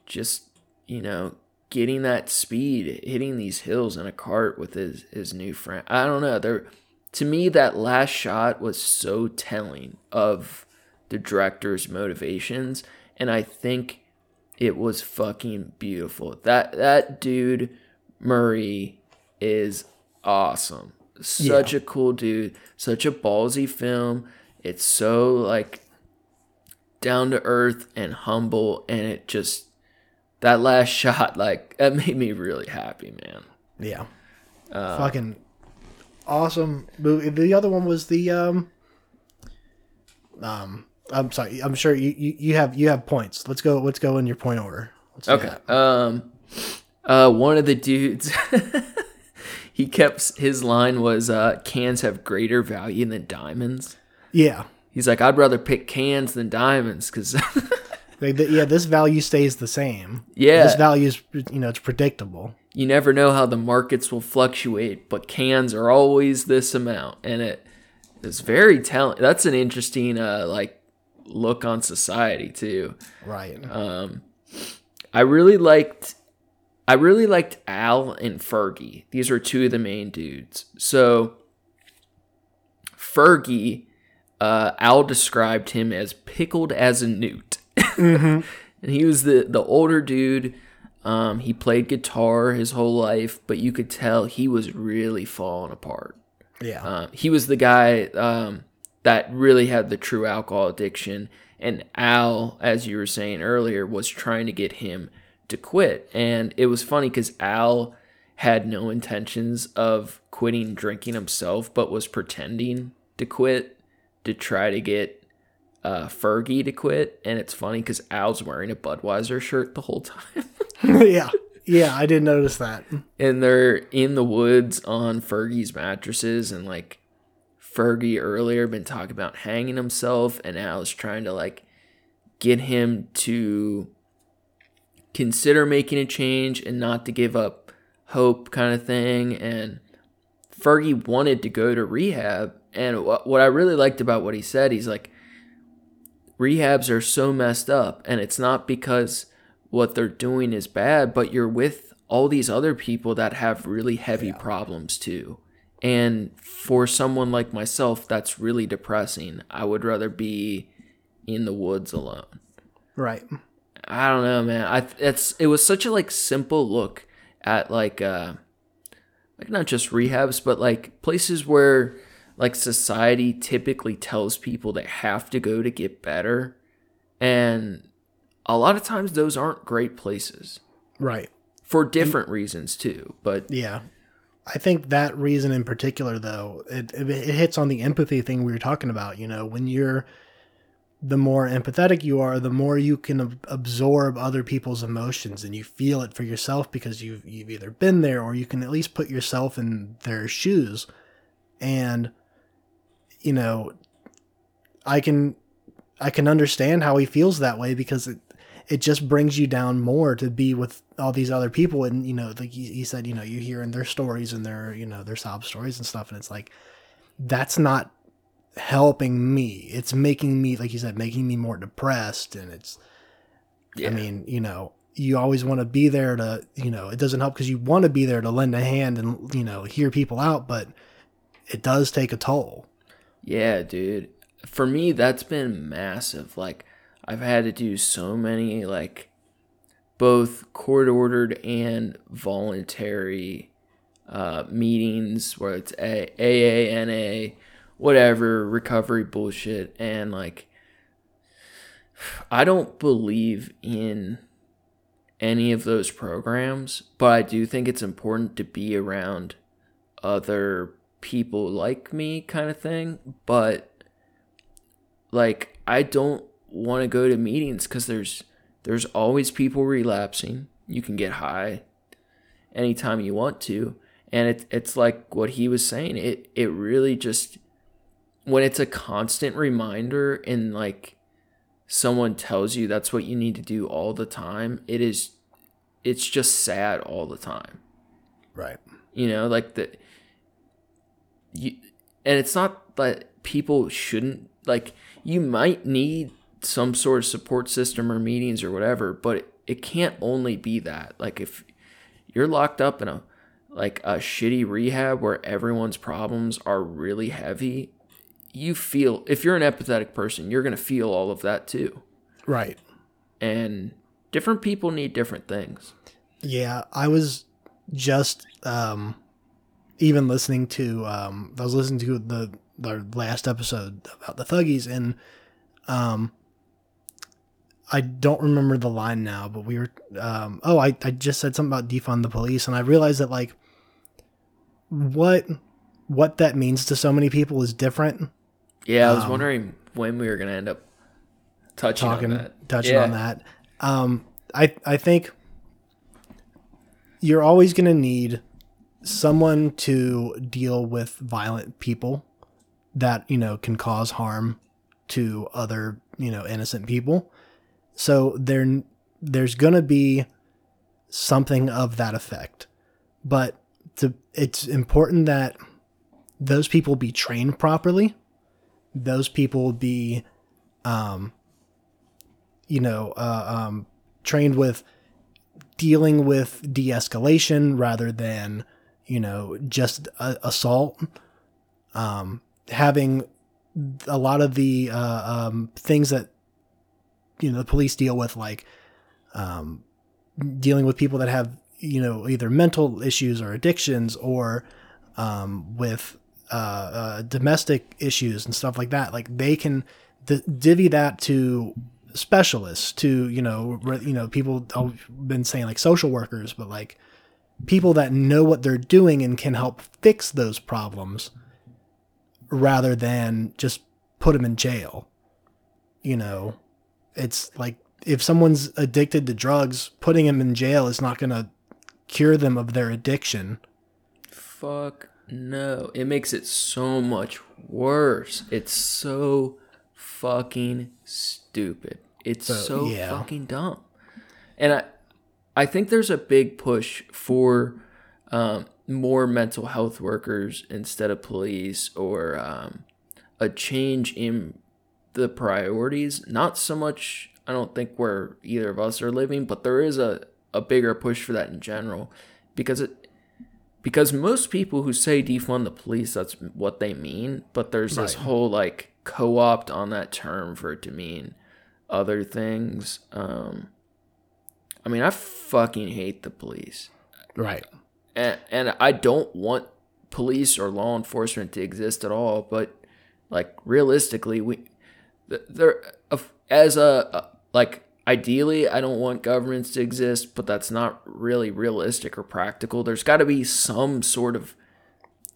just you know getting that speed hitting these hills in a cart with his his new friend i don't know there to me that last shot was so telling of the director's motivations and i think it was fucking beautiful. That that dude murray is awesome. Such a cool dude. Such a ballsy film. It's so like down to earth and humble and it just that last *laughs* shot like that made me really happy man. Yeah. Uh, Fucking awesome movie. The other one was the um um I'm sorry. I'm sure you, you, you have you have points. Let's go let's go in your point order. Let's okay um uh one of the dudes *laughs* he kept his line was uh cans have greater value than diamonds Yeah. he's like i'd rather pick cans than diamonds because *laughs* yeah, this value stays the same. Yeah. This value is you know, it's predictable. You never know how the markets will fluctuate, but cans are always this amount, and it is very telling. That's an interesting uh, like look on society too. Right. Um, I really liked, I really liked Al and Fergie. These are two of the main dudes. So Fergie, uh, Al described him as pickled as a newt. *laughs* and he was the the older dude. Um, he played guitar his whole life, but you could tell he was really falling apart. yeah. Um, he was the guy um, that really had the true alcohol addiction, and Al, as you were saying earlier, was trying to get him to quit. And it was funny because Al had no intentions of quitting drinking himself, but was pretending to quit to try to get uh, Fergie to quit. And it's funny because Al's wearing a Budweiser shirt the whole time. *laughs* *laughs* yeah. Yeah, I didn't notice that. and they're in the woods on Fergie's mattresses and like Fergie earlier been talking about hanging himself and Al's trying to like get him to consider making a change and not to give up hope kind of thing and Fergie wanted to go to rehab and what what I really liked about what he said he's like rehabs are so messed up and it's not because what they're doing is bad but you're with all these other people that have really heavy problems too. And for someone like myself that's really depressing. I would rather be in the woods alone. Right. i don't know man. I it's it was such a like simple look at like uh like not just rehabs but like places where like society typically tells people they have to go to get better and a lot of times those aren't great places Right. for different reasons too but Yeah. I think that reason in particular, though, it, it, it hits on the empathy thing we were talking about. You know, when you're, the more empathetic you are, the more you can ab- absorb other people's emotions and you feel it for yourself because you've, you've either been there or you can at least put yourself in their shoes. And, you know, I can, I can understand how he feels that way because it, it just brings you down more to be with all these other people. And you know like he, he said you know you hear in their stories and their you know their sob stories and stuff. And it's like that's not helping me. It's making me like you said making me more depressed. And it's yeah. i mean you know you always want to be there to you know it doesn't help because you want to be there to lend a hand and you know hear people out but it does take a toll Yeah, dude. For me, that's been massive. Like, I've had to do so many, like, both court ordered and voluntary uh, meetings where it's A- AANA, whatever, recovery bullshit. And, like, I don't believe in any of those programs, but I do think it's important to be around other people like me kind of thing but like i don't want to go to meetings because there's there's always people relapsing. You can get high anytime you want to. And it, it's like what he was saying it it really just when it's a constant reminder and like someone tells you that's what you need to do all the time it is it's just sad all the time. Right. You know like the you and it's not that people shouldn't like you might need some sort of support system or meetings or whatever but it, it can't only be that. Like if you're locked up in a like a shitty rehab where everyone's problems are really heavy you feel if you're an empathetic person you're going to feel all of that too. Right. And different people need different things. Yeah, I was just um even listening to um I was listening to the the last episode about the Thuggies and um I don't remember the line now, but we were um oh I, I just said something about defund the police and I realized that like what what that means to so many people is different. yeah i was Um, wondering when we were going to end up touching talking on that touching Yeah. on that. Um, I I think you're always going to need someone to deal with violent people that you know can cause harm to other you know innocent people. So there there's going to be something of that effect, but to, it's important that those people be trained properly. Those people be um, you know, uh, um, trained with dealing with de-escalation rather than, you know, just a- assault. Um, having a lot of the uh, um, things that you know the police deal with, like um, dealing with people that have you know either mental issues or addictions or um, with uh, uh, domestic issues and stuff like that. Like they can d- divvy that to specialists, to you know, re- you know, people have been saying like social workers, but like people that know what they're doing and can help fix those problems, rather than just put them in jail. You know, it's like if someone's addicted to drugs, putting them in jail is not going to cure them of their addiction. Fuck no. It makes it so much worse. It's so fucking stupid. It's So, so, yeah. fucking dumb. And I I think there's a big push for um, more mental health workers instead of police or um, a change in the priorities. Not so much I don't think where either of us are living, but there is a, a bigger push for that in general. Because it because most people who say defund the police that's what they mean but there's this whole like co-opt on that term for it to mean other things um i mean i fucking hate the police Right. and, and i don't want police or law enforcement to exist at all, but like realistically, we th- there as a, like ideally, I don't want governments to exist, but that's not really realistic or practical. There's got to be some sort of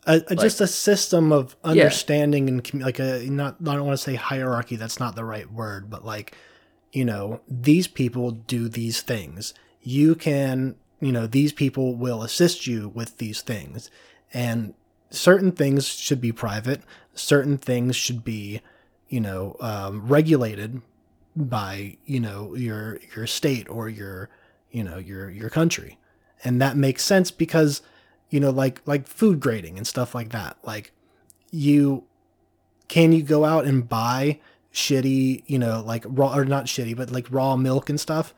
a, a- just a system of understanding and like a not I don't want to say hierarchy that's not the right word but like you know these people do these things. You can you know these people will assist you with these things. And certain things should be private. Certain things should be you know um, regulated by you know your your state or your you know your your country. And that makes sense because you know like like food grading and stuff like that. Like you can you go out and buy shitty you know like raw or not shitty but like raw milk and stuff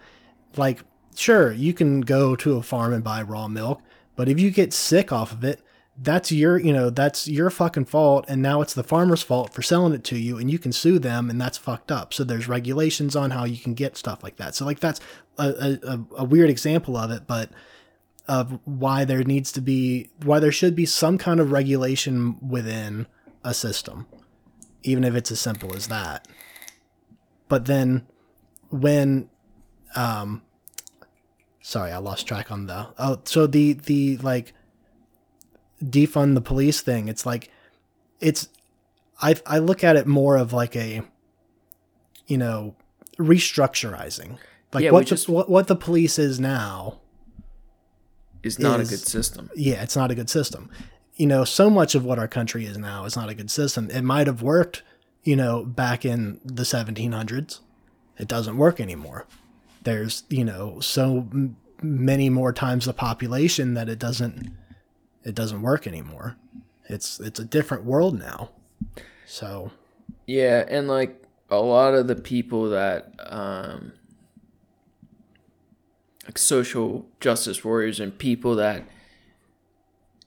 like sure you can go to a farm and buy raw milk but if you get sick off of it that's your you know that's your fucking fault and now it's the farmer's fault for selling it to you and you can sue them and that's fucked up. So there's regulations on how you can get stuff like that. So like that's a, a, a- weird example of it but of why there needs to be why there should be some kind of regulation within a system even if it's as simple as that but then when um sorry i lost track on the oh so the the like defund the police thing it's like it's i i look at it more of like a you know restructurizing like Yeah, what, just- the, what what the police is now is not Is- a good system. yeah, it's not a good system. You know, so much of what our country is now is not a good system. It might have worked, you know, back in the 1700s. It doesn't work anymore. There's, you know, so m- many more times the population that it doesn't it doesn't work anymore. It's it's a different world now. So, Yeah, and like a lot of the people that um like social justice warriors and people that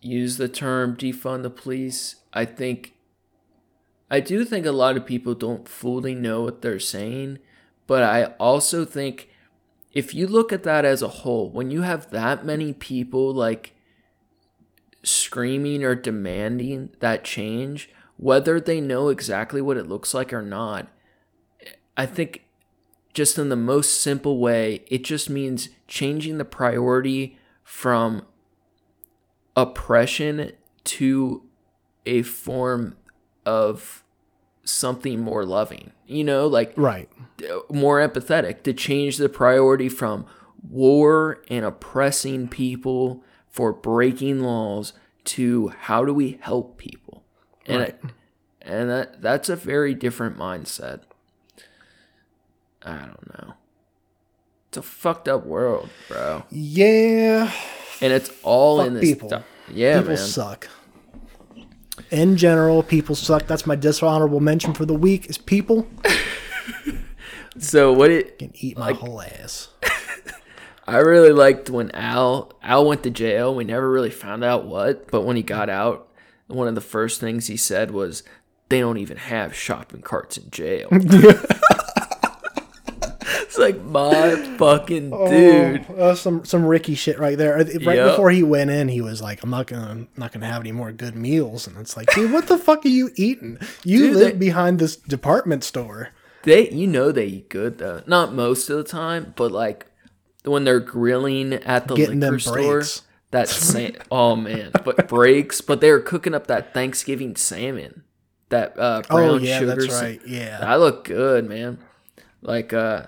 use the term defund the police, I think I do think a lot of people don't fully know what they're saying, but I also think if you look at that as a whole, when you have that many people like screaming or demanding that change, whether they know exactly what it looks like or not, I think just in the most simple way, it just means changing the priority from oppression to a form of something more loving. You know, like right. Uh, more empathetic to change the priority from war and oppressing people for breaking laws to how do we help people and Right. it, and that that's a very different mindset i don't know it's a fucked up world bro Yeah, and it's all Fuck in this people. stuff yeah people man suck. In general, people suck. That's my dishonorable mention for the week is people *laughs* so what it can eat my Like- whole ass. *laughs* I really liked when Al Al went to jail. We never really found out what, but when he got out, one of the first things he said was, "They don't even have shopping carts in jail." *laughs* it's like my *laughs* fucking dude. Oh, uh, some some Ricky shit right there. Right Yep. before he went in, he was like, "I'm not gonna I'm not gonna have any more good meals," and it's like, dude, what the fuck are you eating? You Dude, live they- behind this department store. They, you know, they eat good though. Not most of the time, but like when they're grilling at the Getting liquor store. breaks. That *laughs* sa- oh man, but breaks. But they were cooking up that Thanksgiving salmon, that uh, brown oh yeah, sugar. that's right. Yeah, I look good, man. Like, uh,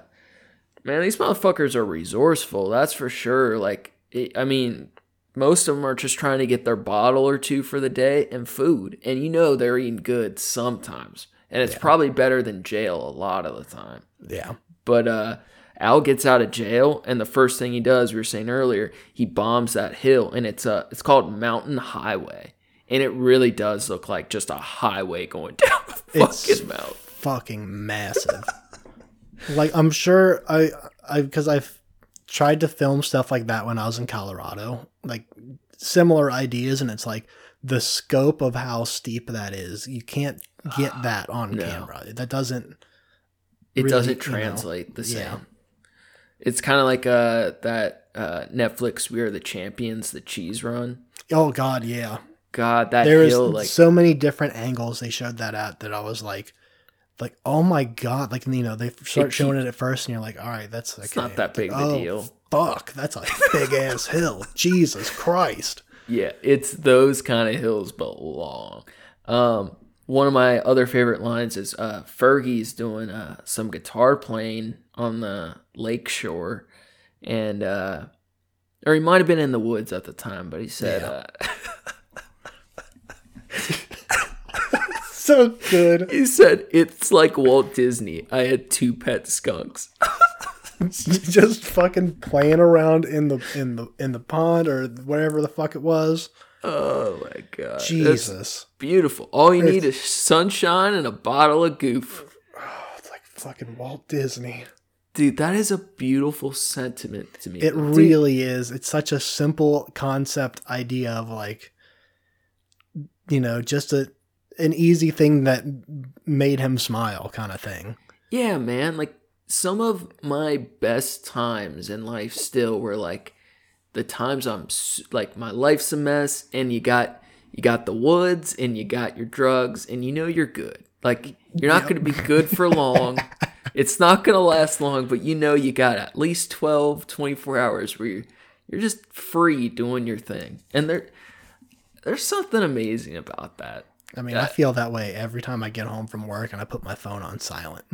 man, these motherfuckers are resourceful. That's for sure. Like, it, I mean, most of them are just trying to get their bottle or two for the day and food, and you know they're eating good sometimes, and it's probably better than jail a lot of the time. yeah. But uh, Al gets out of jail, and the first thing he does, we were saying earlier, he bombs that hill, and it's uh, it's called Mountain Highway, and it really does look like just a highway going *laughs* down the It's- fucking mountain. fucking massive. Like I'm sure I I because I've tried to film stuff like that when I was in Colorado, like similar ideas, and it's like the scope of how steep that is. You can't get that on No. camera. That doesn't. it really, doesn't you know, translate the same. yeah. It's kind of like uh that uh, Netflix "We Are the Champions" the cheese run. Oh God, yeah. god, that there was hill like so many different angles they showed that at that I was like, like oh my god, like you know they start showing it at first and you're like, all right, that's okay. it's not that big Like, of a oh, deal. Fuck, that's a big ass *laughs* hill. Jesus Christ. Yeah, it's those kind of hills, but long. Um, one of my other favorite lines is uh, Fergie's doing uh, some guitar playing on the lake shore, and uh, or he might have been in the woods at the time, but he said, Yeah. uh, *laughs* So good. he said it's like Walt Disney. I had two pet skunks. *laughs* Just fucking playing around in the in the in the pond or whatever the fuck it was. Oh my god, That's Jesus. beautiful. All you need is sunshine and a bottle of goof. Oh, it's like fucking Walt Disney. Dude, that is a beautiful sentiment to me. It Dude, really is. It's such a simple concept idea of like you know, just a an easy thing that made him smile kind of thing. Yeah, man. Like some of my best times in life still were like the times I'm like my life's a mess, and you got you got the woods, and you got your drugs, and you know you're good. Like you're not going to be good for long. *laughs* it's not going to last long, but you know you got at least 12, 24 hours where you're you're just free doing your thing, and there there's something amazing about that. I mean, I feel that way every time I get home from work and I put my phone on silent.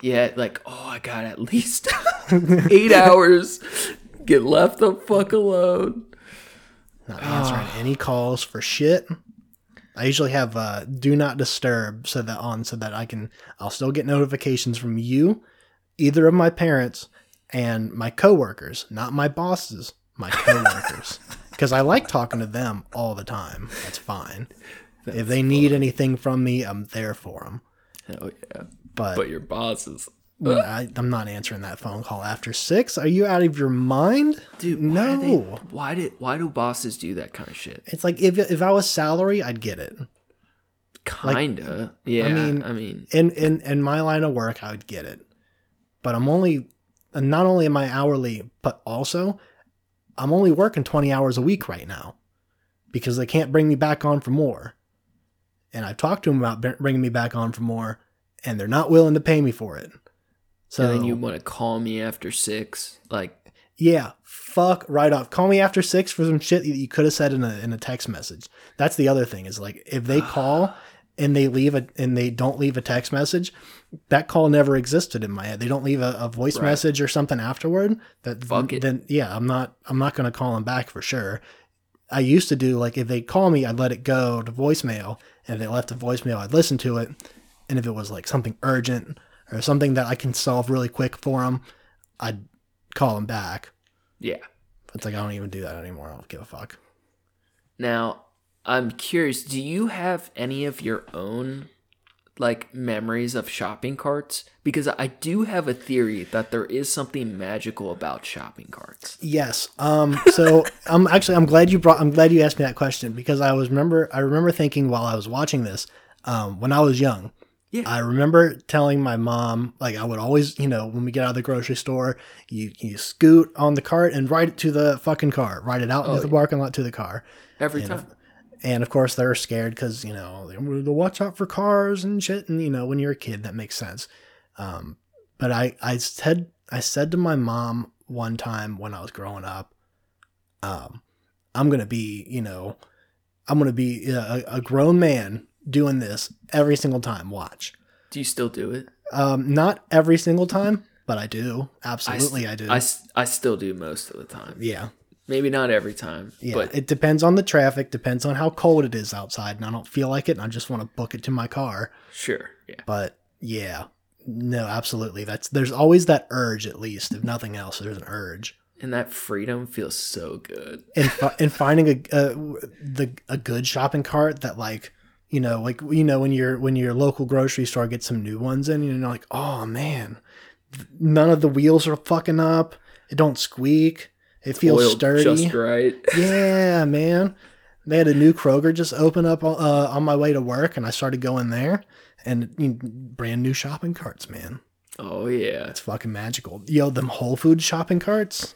Yeah, like, oh, I got at least *laughs* eight hours. Get left the fuck alone. Not answering any calls for shit. I usually have uh, do not disturb so that on so that I can I'll still get notifications from you, either of my parents and my coworkers, not my bosses, my coworkers. *laughs* Because I like talking to them all the time. That's fine. If they need anything from me, I'm there for them. Hell yeah. But, But your bosses. *laughs* I, I'm not answering that phone call after six. Are you out of your mind? Dude, no. why, they, why did why do bosses do that kind of shit? It's like if if I was salary, I'd get it. Kinda. yeah. I mean- mean, I mean, In in in my line of work, I would get it. But I'm only, not only am I hourly, but also, I'm only working 20 hours a week right now, because they can't bring me back on for more. And I've talked to them about bringing me back on for more, and they're not willing to pay me for it. So and then you want to call me after six? Like, Yeah, fuck right off. Call me after six for some shit that you could have said in a in a text message. That's the other thing is like if they call *sighs* and they leave a and they don't leave a text message, that call never existed in my head. They don't leave a, a voice Right. message or something afterward. That Fuck it. then yeah, I'm not I'm not gonna call them back for sure. I used to do like if they call me, I'd let it go to voicemail, and if they left a voicemail, I'd listen to it, and if it was like something urgent or something that I can solve really quick for them, I'd call them back. yeah. It's like I don't even do that anymore. I don't give a fuck. Now, I'm curious, do you have any of your own like memories of shopping carts? Because I do have a theory that there is something magical about shopping carts. Yes. Um. So I'm *laughs* actually I'm glad you brought I'm glad you asked me that question because I was remember I remember thinking while I was watching this, um, when I was young. Yeah. I remember telling my mom like I would always you know when we get out of the grocery store you you scoot on the cart and ride it to the fucking car ride it out into the parking lot to the car Every time. And of course they're scared because you know they want to watch out for cars and shit and you know when you're a kid that makes sense. Um, but i i said i said to my mom one time when i was growing up um, i'm gonna be you know i'm gonna be a, a grown man doing this every single time watch. Do you still do it? um, not every single time but i do. Absolutely i, do. I, I still do most of the time. yeah Maybe not every time, Yeah, but it depends on the traffic, depends on how cold it is outside, and I don't feel like it, and I just want to book it to my car. sure. Yeah. But yeah, no, absolutely. That's there's always that urge, at least if nothing else, there's an urge. And that freedom feels so good. And fi- and finding a a, the a good shopping cart that like you know like you know when your when your local grocery store gets some new ones in, and you're like, oh man, none of the wheels are fucking up. It don't squeak. It feels Oiled sturdy. just right. *laughs* Yeah, man. They had a new Kroger just open up uh, on my way to work, and I started going there, and you know, brand new shopping carts, man. Oh yeah. It's fucking magical. Yo, them Whole Foods shopping carts.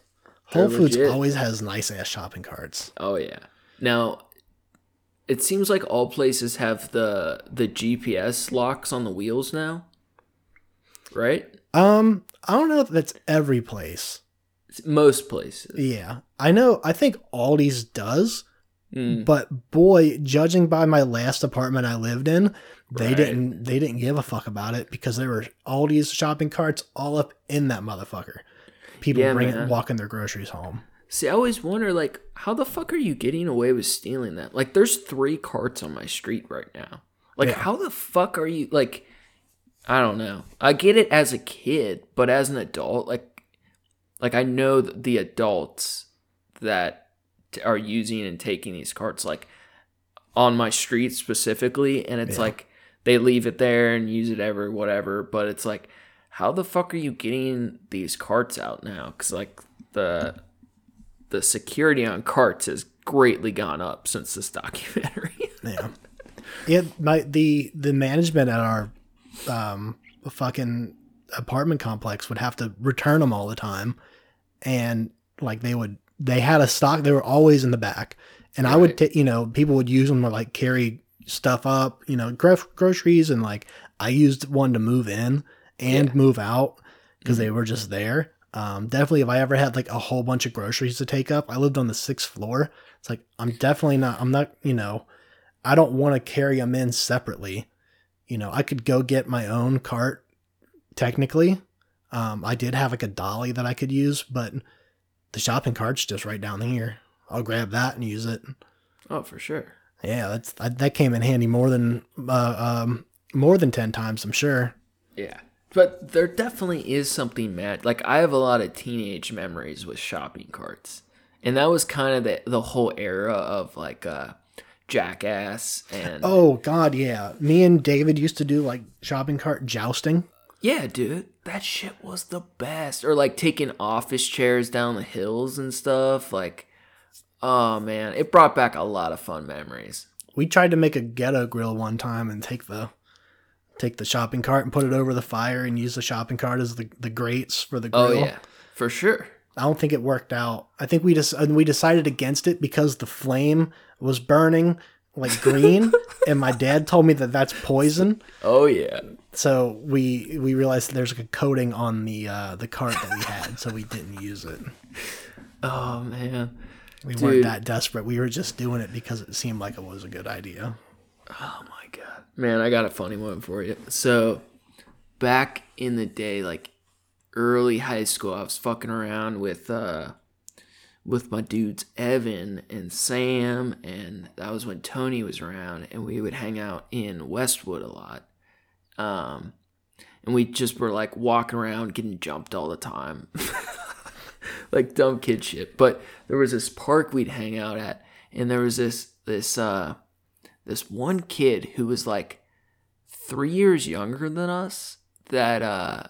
Whole They're Foods legit. always has nice ass shopping carts. Oh yeah. Now, it seems like all places have the the GPS locks on the wheels now. Right? Um, I don't know if that's every place. Most places. Yeah, I know. I think Aldi's does, Mm. but boy, judging by my last apartment I lived in, they Right. didn't. They didn't give a fuck about it because there were Aldi's shopping carts all up in that motherfucker. People Yeah, bringing walking their groceries home. See, I always wonder, like, how the fuck are you getting away with stealing that? Like, there's three carts on my street right now. Like, Yeah. how the fuck are you, like, I don't know. I get it as a kid, but as an adult, like, like I know the adults that are using and taking these carts, like, on my street specifically, and it's Yeah. like they leave it there and use it ever, whatever. But it's like, how the fuck are you getting these carts out now? Because like the the security on carts has greatly gone up since this *laughs* documentary. Yeah. Yeah, my the the management at our um fucking apartment complex would have to return them all the time and like they would they had a stock they were always in the back and I would Right. take you know people would use them to like carry stuff up you know gro- groceries and like I used one to move in and Yeah. move out because they were just there um definitely if I ever had like a whole bunch of groceries to take up I lived on the sixth floor it's like I'm definitely not I'm not you know I don't want to carry them in separately. You know, I could go get my own cart technically. Um, I did have like a dolly that I could use, but the shopping cart's just right down here. I'll grab that and use it. oh, for sure. Yeah, that's that, that came in handy more than uh, um, more than ten times, I'm sure. Yeah. But there definitely is something mad. Like I have a lot of teenage memories with shopping carts. And that was kind of the the whole era of like uh Jackass and Oh God, yeah. Me and David used to do like shopping cart jousting. Yeah, dude, that shit was the best. Or like taking office chairs down the hills and stuff. Like, oh man, it brought back a lot of fun memories. We tried to make a ghetto grill one time and take the take the shopping cart and put it over the fire and use the shopping cart as the, the grates for the oh, grill. Oh yeah, for sure. I don't think it worked out. I think we just we decided against it because the flame was burning like green, *laughs* and my dad told me that that's poison. Oh yeah. So we we realized there's like a coating on the uh, the cart that we had, so we didn't use it. *laughs* Oh man. We Dude. weren't that desperate. We were just doing it because it seemed like it was a good idea. Oh my god. Man, I got a funny one for you. So, back in the day, like early high school, I was fucking around with uh with my dudes Evan and Sam and that was when Tony was around and we would hang out in Westwood a lot. Um and we just were like walking around getting jumped all the time. *laughs* like dumb kid shit. But there was this park we'd hang out at and there was this this uh this one kid who was like three years younger than us that uh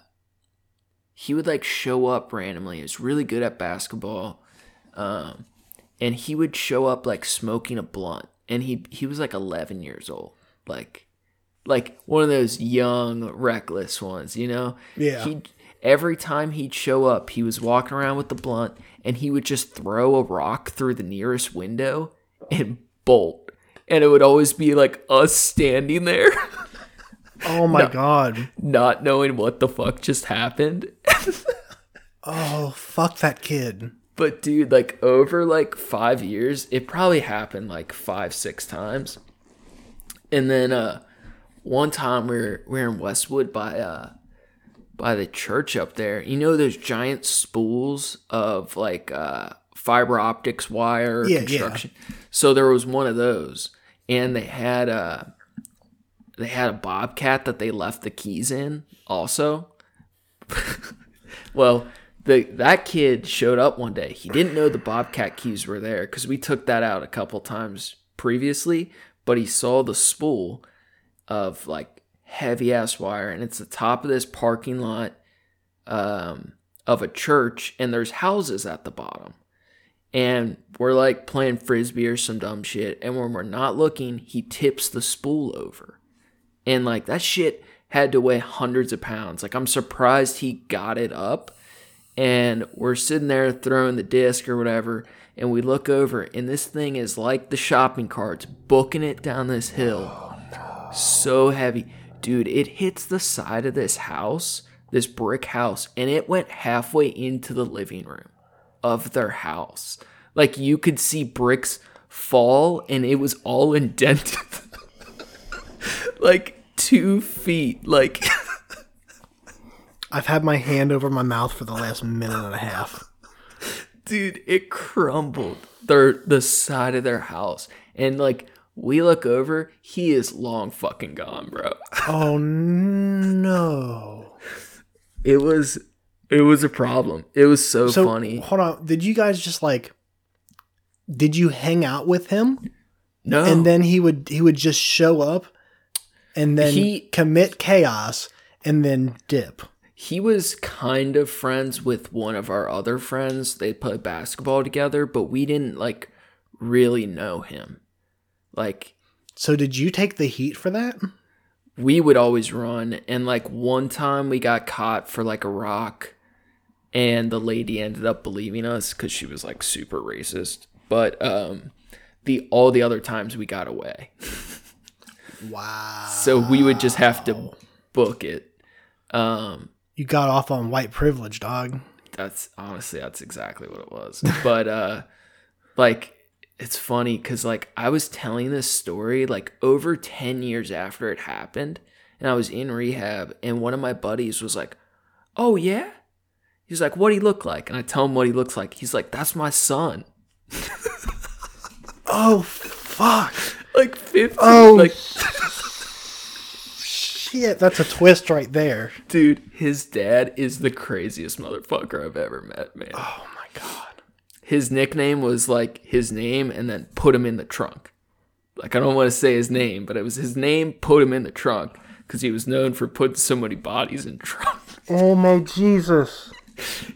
he would like show up randomly he was really good at basketball um and he would show up like smoking a blunt and he he was like 11 years old like like one of those young reckless ones you know Yeah. he every time he'd show up he was walking around with the blunt and he would just throw a rock through the nearest window and bolt and it would always be like us standing there *laughs* Oh my god! not knowing what the fuck just happened *laughs* Oh fuck that kid! But dude like over like five years it probably happened like five six times. And then uh one time we are we are in westwood by uh by the church up there. You know those giant spools of like uh fiber optics wire Yeah, yeah. construction? So there was one of those. And they had uh they had a bobcat that they left the keys in also. *laughs* Well the that kid showed up one day. He didn't know the bobcat keys were there because we took that out a couple times previously but he saw the spool of like heavy ass wire and it's the top of this parking lot um, of a church and there's houses at the bottom. And we're like playing frisbee or some dumb shit and when we're not looking he tips the spool over. And like that shit had to weigh hundreds of pounds. Like i'm surprised he got it up and we're sitting there throwing the disc or whatever and we look over, and this thing is like the shopping carts, booking it down this hill. So heavy. Dude, it hits the side of this house, this brick house, and it went halfway into the living room of their house. Like you could see bricks fall, and it was all indented. *laughs* like two feet. Like. *laughs* I've had my hand over my mouth for the last minute and a half. dude, it crumbled their the side of their house, and like we look over, he is long fucking gone, bro. Oh no! It was it was a problem. It was so, So funny. hold on. Did you guys just like? Did you hang out with him, No, and then he would he would just show up, and then He- commit chaos, and then dip? He was kind of friends with one of our other friends. They played basketball together, but we didn't like really know him. Like So did you take the heat for that? we would always run and like one time we got caught for like a rock and the lady ended up believing us because she was like super racist but um the all the other times we got away Wow. so we would just have to book it um You got off on white privilege, dog. that's honestly that's exactly what it was. *laughs* But uh like it's funny because like i was telling this story like over 10 years after it happened and i was in rehab and one of my buddies was like oh yeah? He's like what he look like? And i tell him what he looks like. He's like that's my son. *laughs* Oh fuck! *laughs* like 15 Oh, like Shit, that's a twist right there. dude his dad is the craziest motherfucker i've ever met man Oh my god. his nickname was like his name and then put him in the trunk. Like I don't want to say his name, but it was his name put him in the trunk because he was known for putting so many bodies in trunk. *laughs* Oh my Jesus.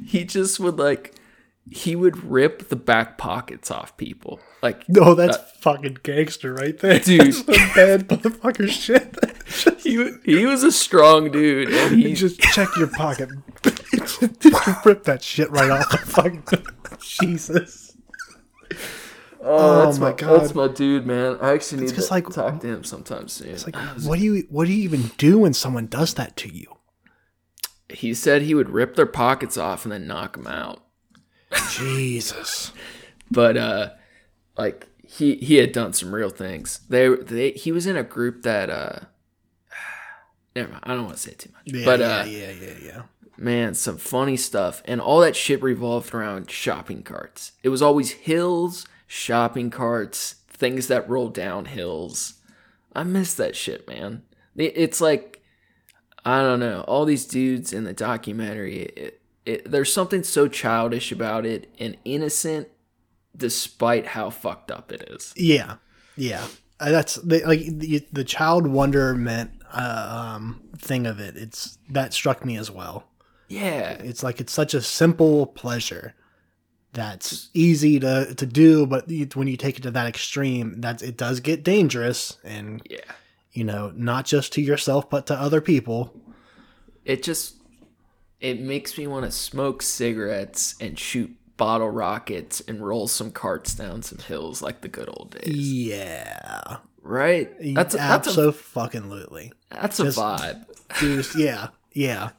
he just would like he would rip the back pockets off people. Like No, that's uh, fucking gangster right there, *laughs* Dude. That's some bad motherfucker shit. *laughs* he he was a strong dude and he Just check your pocket. *laughs* Just rip that shit right off *laughs* the fucking. Jesus. oh, that's my my, God. that's my dude, man. I actually need to like- talk to him sometime soon. It's like, what do you what do you even do when someone does that to you? he said he would rip their pockets off and then knock them out. Jesus. but uh like he he had done some real things they they he was in a group that uh never mind. I don't want to say too much. Yeah, but yeah, uh yeah, yeah, yeah. man some funny stuff. And all that shit revolved around shopping carts. It was always hills shopping carts things that roll down hills. I miss that shit man. It's like i don't know all these dudes in the documentary it, it, there's something so childish about it and innocent despite how fucked up it is. Yeah, yeah. Uh, That's the, like the, the child wonderment uh, um, thing of it. It's that struck me as well. yeah It's like it's such a simple pleasure that's easy to to do, but when you take it to that extreme, that's it does get dangerous, and yeah you know not just to yourself but to other people. it just it makes me want to smoke cigarettes and shoot bottle rockets and roll some carts down some hills like the good old days Yeah, right that's a, that's absolutely. That's a vibe Just *laughs* yeah, yeah.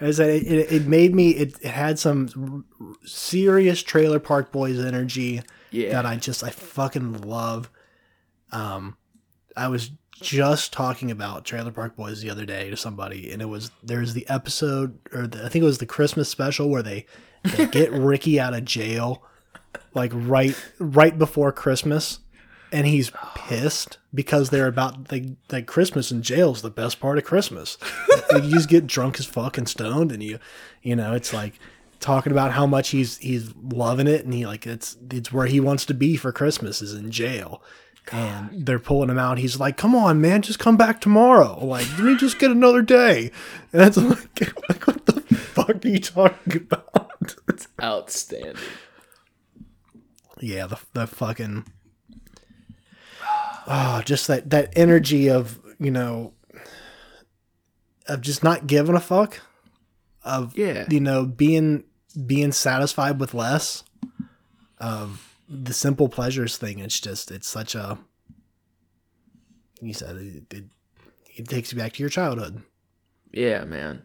As I, it, it made me. It, it had some serious Trailer Park Boys energy yeah that I just I fucking love. Um, I was just talking about Trailer Park Boys the other day to somebody, and it was there's the episode or the, I think it was the Christmas special where they they get *laughs* Ricky out of jail, like right right before Christmas, and he's pissed because they're about like like Christmas in jail is the best part of Christmas. Like, you *laughs* just get drunk as fuck and stoned, and you you know it's like talking about how much he's he's loving it, and he like it's it's where he wants to be for Christmas is in jail. And they're pulling him out. He's like, "Come on, man, just come back tomorrow. Like, let me just get another day." And it's like, *laughs* like what the fuck are you talking about? it's *laughs* outstanding yeah, the the fucking oh, just that that energy of you know of just not giving a fuck of yeah you know being being satisfied with less of the simple pleasures thing. It's just it's such a you said it, it, it takes you back to your childhood Yeah, man.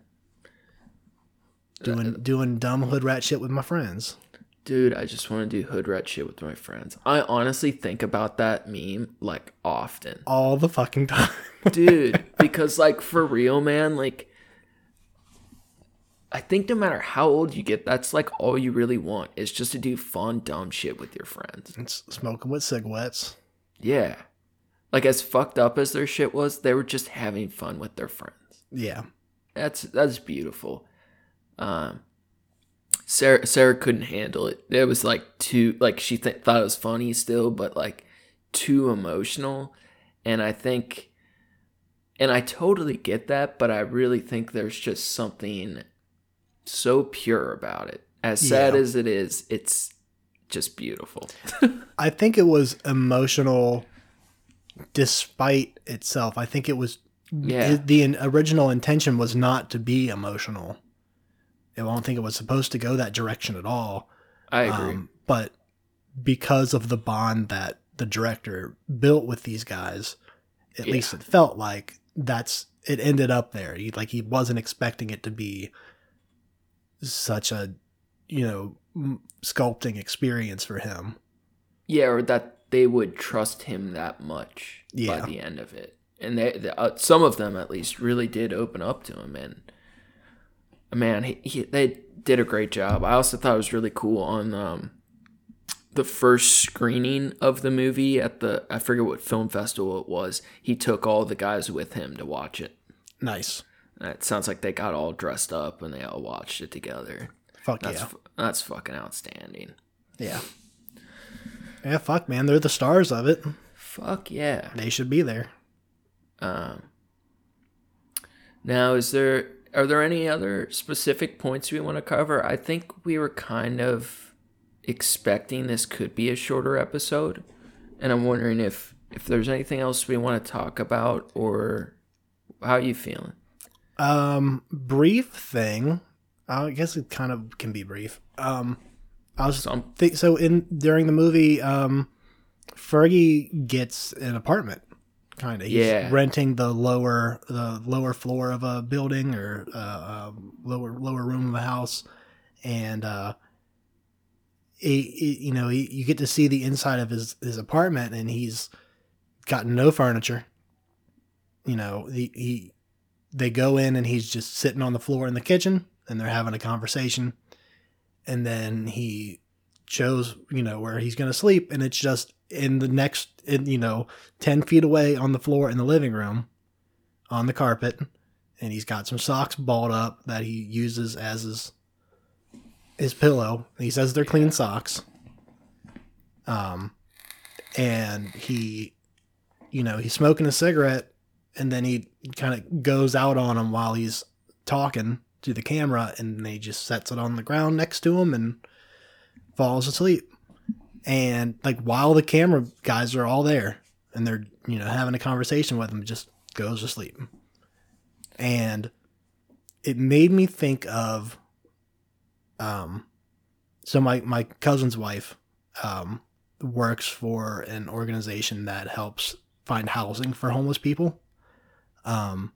doing uh, doing dumb hood rat shit with my friends. Dude, I just want to do hood rat shit with my friends. I honestly think about that meme like often. all the fucking time. *laughs* Dude, because like for real, man, like I think no matter how old you get, that's like all you really want is just to do fun, dumb shit with your friends. it's smoking with cigarettes. Yeah. Like as fucked up as their shit was, they were just having fun with their friends. Yeah. That's that's beautiful. Um Sarah Sarah couldn't handle it. It was like too like she th- thought it was funny still, but like too emotional. And I think and I totally get that, but I really think there's just something so pure about it. As sad Yeah. as it is, it's just beautiful. *laughs* I think it was emotional despite itself. I think it was Yeah. the original intention was not to be emotional. I don't think it was supposed to go that direction at all. I agree. Um, but because of the bond that the director built with these guys, at Yeah. least it felt like that's it ended up there. He like he wasn't expecting it to be such a you know sculpting experience for him. Yeah, or that they would trust him that much Yeah. by the end of it. And they, they uh, some of them at least really did open up to him, and man, he, he they did a great job. I also thought it was really cool on um, the first screening of the movie at the I forget what film festival it was. He took all the guys with him to watch it. Nice. And it sounds like they got all dressed up and they all watched it together. Fuck That's yeah. that's fucking outstanding. Yeah. Yeah, fuck man, they're the stars of it. Fuck yeah. They should be there. Um, now, is there are there any other specific points we want to cover? I think we were kind of expecting this could be a shorter episode, and I'm wondering if if there's anything else we want to talk about or how you feeling? Um, brief thing. I guess it kind of can be brief. Um, I was Some think so in during the movie. Um, Fergie gets an apartment. Kind of. He's Yeah. renting the lower the lower floor of a building or uh, um, lower lower room of a house, and uh, he, he- you know he, you get to see the inside of his his apartment, and he's got no furniture. You know he, he they go in and he's just sitting on the floor in the kitchen and they're having a conversation and then he shows you know where he's going to sleep and it's just in the next in, you know 10 feet away on the floor in the living room on the carpet and he's got some socks balled up that he uses as his his pillow. He says they're clean socks. Um and he you know he's smoking a cigarette and then he kind of goes out on him while he's talking to the camera and then he just sets it on the ground next to him and falls asleep and like while the camera guys are all there and they're you know having a conversation with him just goes to sleep and it made me think of um so my my cousin's wife um works for an organization that helps find housing for homeless people um,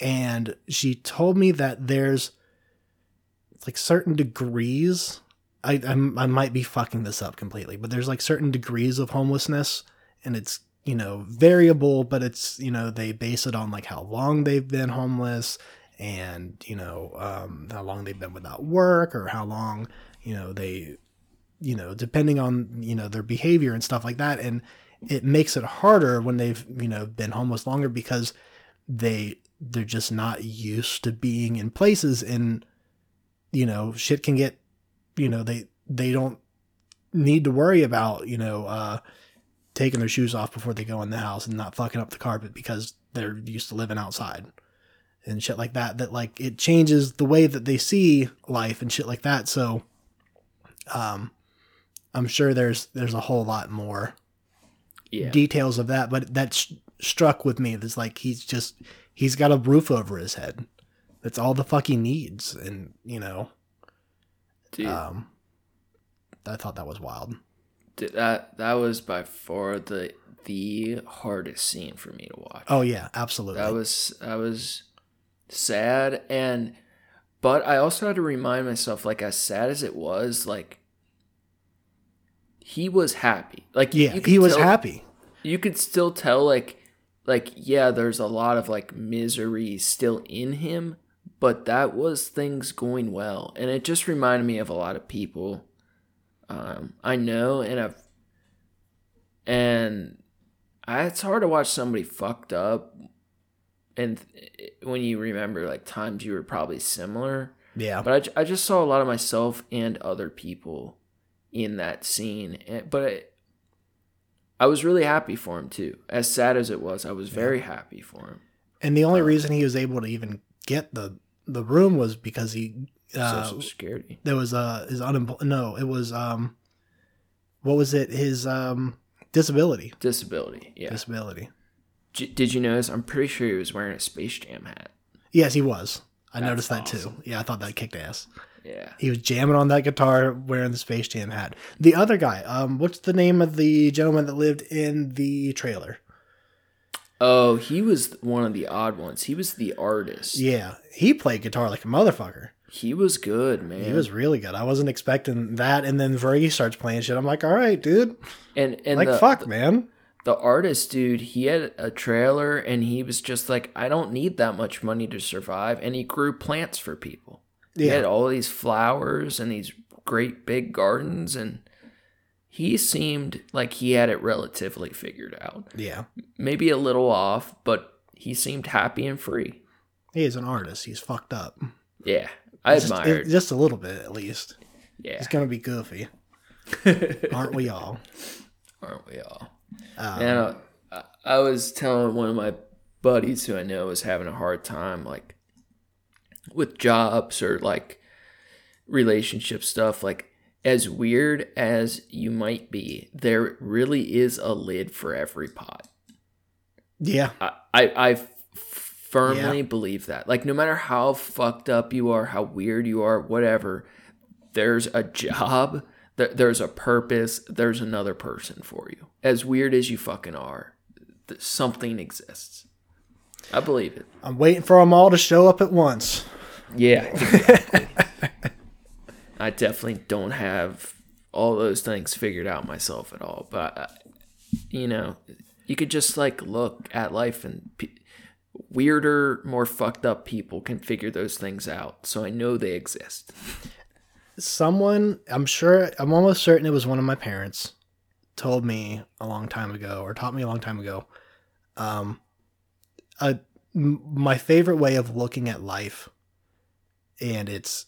and she told me that there's like certain degrees. I, I'm, I might be fucking this up completely, but there's like certain degrees of homelessness, and it's you know variable, but it's you know they base it on like how long they've been homeless, and you know um, how long they've been without work, or how long you know they, you know depending on you know their behavior and stuff like that, and it makes it harder when they've you know been homeless longer because they they're just not used to being in places and you know shit can get you know they they don't need to worry about you know uh taking their shoes off before they go in the house and not fucking up the carpet because they're used to living outside and shit like that that like it changes the way that they see life and shit like that so um i'm sure there's there's a whole lot more yeah. details of that, but that sh- struck with me. That's like he's just he's got a roof over his head. That's all the fuck he needs, and you know, Dude, um, I thought that was wild. Th- That that was by far the the hardest scene for me to watch. Oh yeah, absolutely. That was that was sad and but I also had to remind myself like as sad as it was like he was happy. Like yeah, he was tell- happy. You could still tell like like yeah, there's a lot of like misery still in him, but that was things going well. And it just reminded me of a lot of people. Um I know and I've and I, it's hard to watch somebody fucked up and when you remember like times you were probably similar. Yeah, but I, I just saw a lot of myself and other people in that scene And- but I, I was really happy for him too. As sad as it was i was very happy for him. And the only reason he was able to even get the the room was because he uh, social security there was uh his unemployed. No, it was um, what was it? His um disability. disability yeah Disability. J- did you notice i'm pretty sure he was wearing a space jam hat Yes, he was. I That's noticed that awesome. too. Yeah, I thought that kicked ass. yeah He was jamming on that guitar wearing the Space Jam hat. The other guy, um, what's the name of the gentleman that lived in the trailer? Oh he was one of the odd ones he was the artist Yeah, he played guitar like a motherfucker. he was good man He was really good. I wasn't expecting that, and then Verge starts playing shit. I'm like, all right, dude. and and Like, the, fuck, man. the artist dude he had a trailer and he was just like i don't need that much money to survive and he grew plants for people he had all these flowers and these great big gardens and he seemed like he had it relatively figured out yeah. maybe a little off but he seemed happy and free He is an artist. He's fucked up. yeah i Just, admired just a little bit, at least. yeah He's gonna be goofy, *laughs* aren't we all? aren't we all Um, And I, I was telling one of my buddies who I know is having a hard time, like with jobs or like relationship stuff. Like, as weird as you might be, there really is a lid for every pot. yeah, I I firmly believe that. Like, no matter how fucked up you are, how weird you are, whatever, there's a job, there, there's a purpose, there's another person for you. As weird as you fucking are, th- something exists. I believe it. I'm waiting for them all to show up at once. Yeah, *laughs* exactly. I definitely don't have all those things figured out myself at all, but uh, you know, you could just like look at life and pe weirder, more fucked up people can figure those things out. So I know they exist. Someone, I'm sure, I'm almost certain it was one of my parents, told me a long time ago, or taught me a long time ago. Um, a, m- my favorite way of looking at life, and it's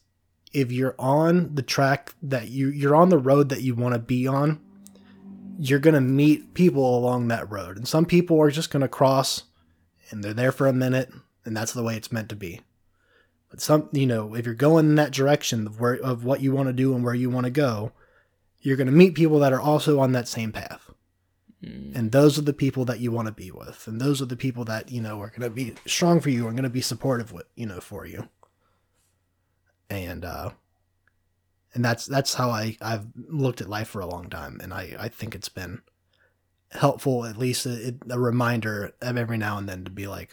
if you're on the track that you you're on the road that you want to be on, you're gonna meet people along that road, and some people are just gonna cross, and they're there for a minute, and that's the way it's meant to be. But some, you know, if you're going in that direction of where of what you want to do and where you want to go, you're going to meet people that are also on that same path. Mm. And those are the people that you want to be with. And those are the people that, you know, are going to be strong for you and going to be supportive with, you know, for you. And uh and that's that's how I I've looked at life for a long time and I I think it's been helpful at least a, a reminder of every now and then to be like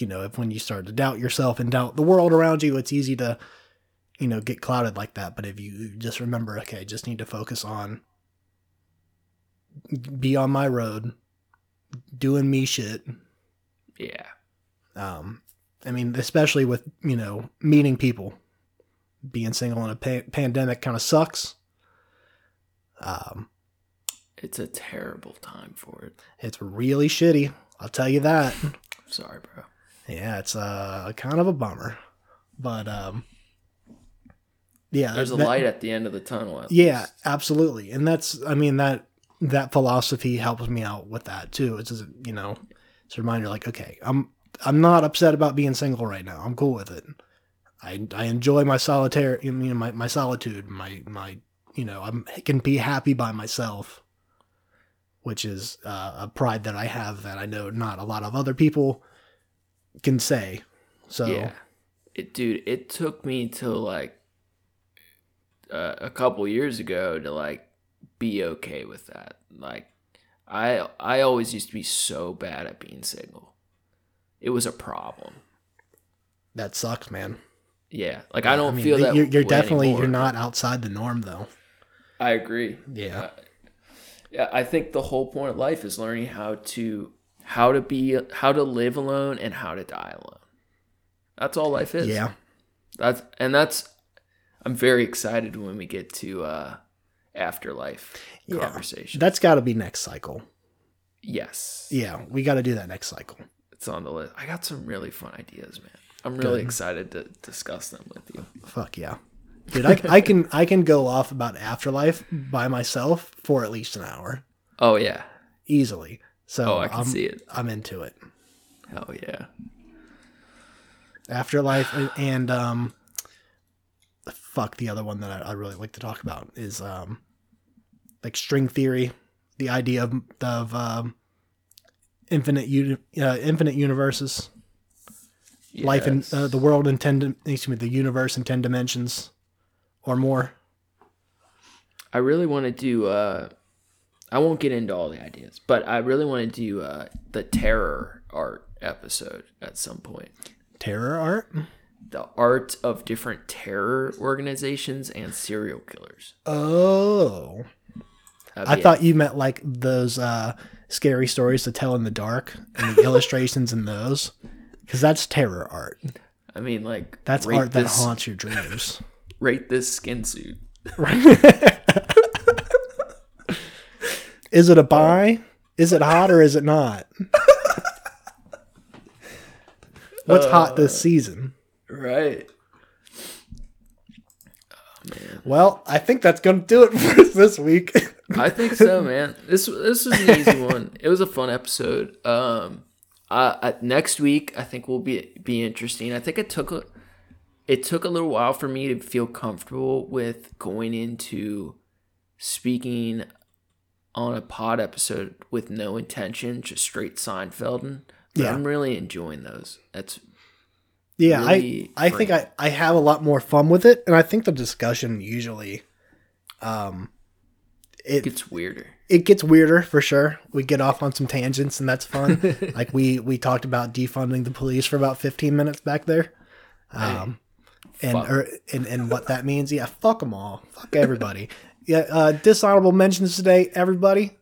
you know, if when you start to doubt yourself and doubt the world around you, it's easy to, you know, get clouded like that. But if you just remember, okay, just need to focus on be on my road, doing me shit. Yeah. Um, I mean, especially with, you know, meeting people. Being single in a pa- pandemic kind of sucks. Um, It's a terrible time for it. it's really shitty. I'll tell you that. Sorry, bro. Yeah, it's uh kind of a bummer. But um yeah, There's a that- light at the end of the tunnel. at Yeah, least. absolutely. And that's I mean that that philosophy helps me out with that too. It's just, you know, it's a reminder like, okay, I'm I'm not upset about being single right now. I'm cool with it. I I enjoy my solitary I mean my, my solitude, my my you know, I'm, I can be happy by myself. Which is uh, a pride that I have that I know not a lot of other people can say. So Yeah. It dude, it took me till like uh, a couple years ago to like be okay with that. Like I I always used to be so bad at being single. It was a problem. That sucks, man. Yeah, like I don't I mean, feel that you're, you're definitely anymore. you're not outside the norm though. I agree. Yeah. Yeah, I think the whole point of life is learning how to how to be how to live alone and how to die alone. That's all life is. Yeah. That's and that's I'm very excited when we get to uh afterlife Yeah. conversation. That's got to be next cycle. yes. Yeah, we got to do that next cycle. It's on the list. I got some really fun ideas, man. I'm really Good. excited to discuss them with you. Fuck yeah. Dude, I, I can I can go off about afterlife by myself for at least an hour Oh yeah. easily. So Oh, I can am see it. I'm into it. Hell yeah. Afterlife and- um, fuck the other one that I, I really like to talk about is um, like string theory, the idea of of um, infinite uni- uh, infinite universes, life in uh, the world in ten excuse me the universe in ten dimensions or more. I really want to do. Uh, I won't get into all the ideas, but I really want to do uh, the terror art episode at some point. Terror art. The art of different terror organizations and serial killers. Oh, I thought you meant like those uh, scary stories to tell in the dark and the illustrations in those, because that's terror art. I mean, like That's art that haunts your dreams. *laughs* Rate this skin suit. Is it a buy? Is it hot or is it not? What's hot this uh, season? Right. Well, I think that's going to do it *laughs* for us this week. I think so, man. This this was an easy one. *laughs* It was a fun episode. Um, uh, uh, next week I think will be be interesting. I think it took a it took a little while for me to feel comfortable with going into speaking on a pod episode with no intention, just straight Seinfelden. But Yeah. I'm really enjoying those. That's yeah, Really I I think I, I have a lot more fun with it, and I think the discussion usually, um, it gets weirder. it gets weirder for sure. We get off on some tangents, and that's fun. *laughs* like we we talked about defunding the police for about fifteen minutes back there, um, and or, and and what that means. Yeah, fuck them all. Fuck everybody. yeah, uh, dishonorable mentions today. Everybody,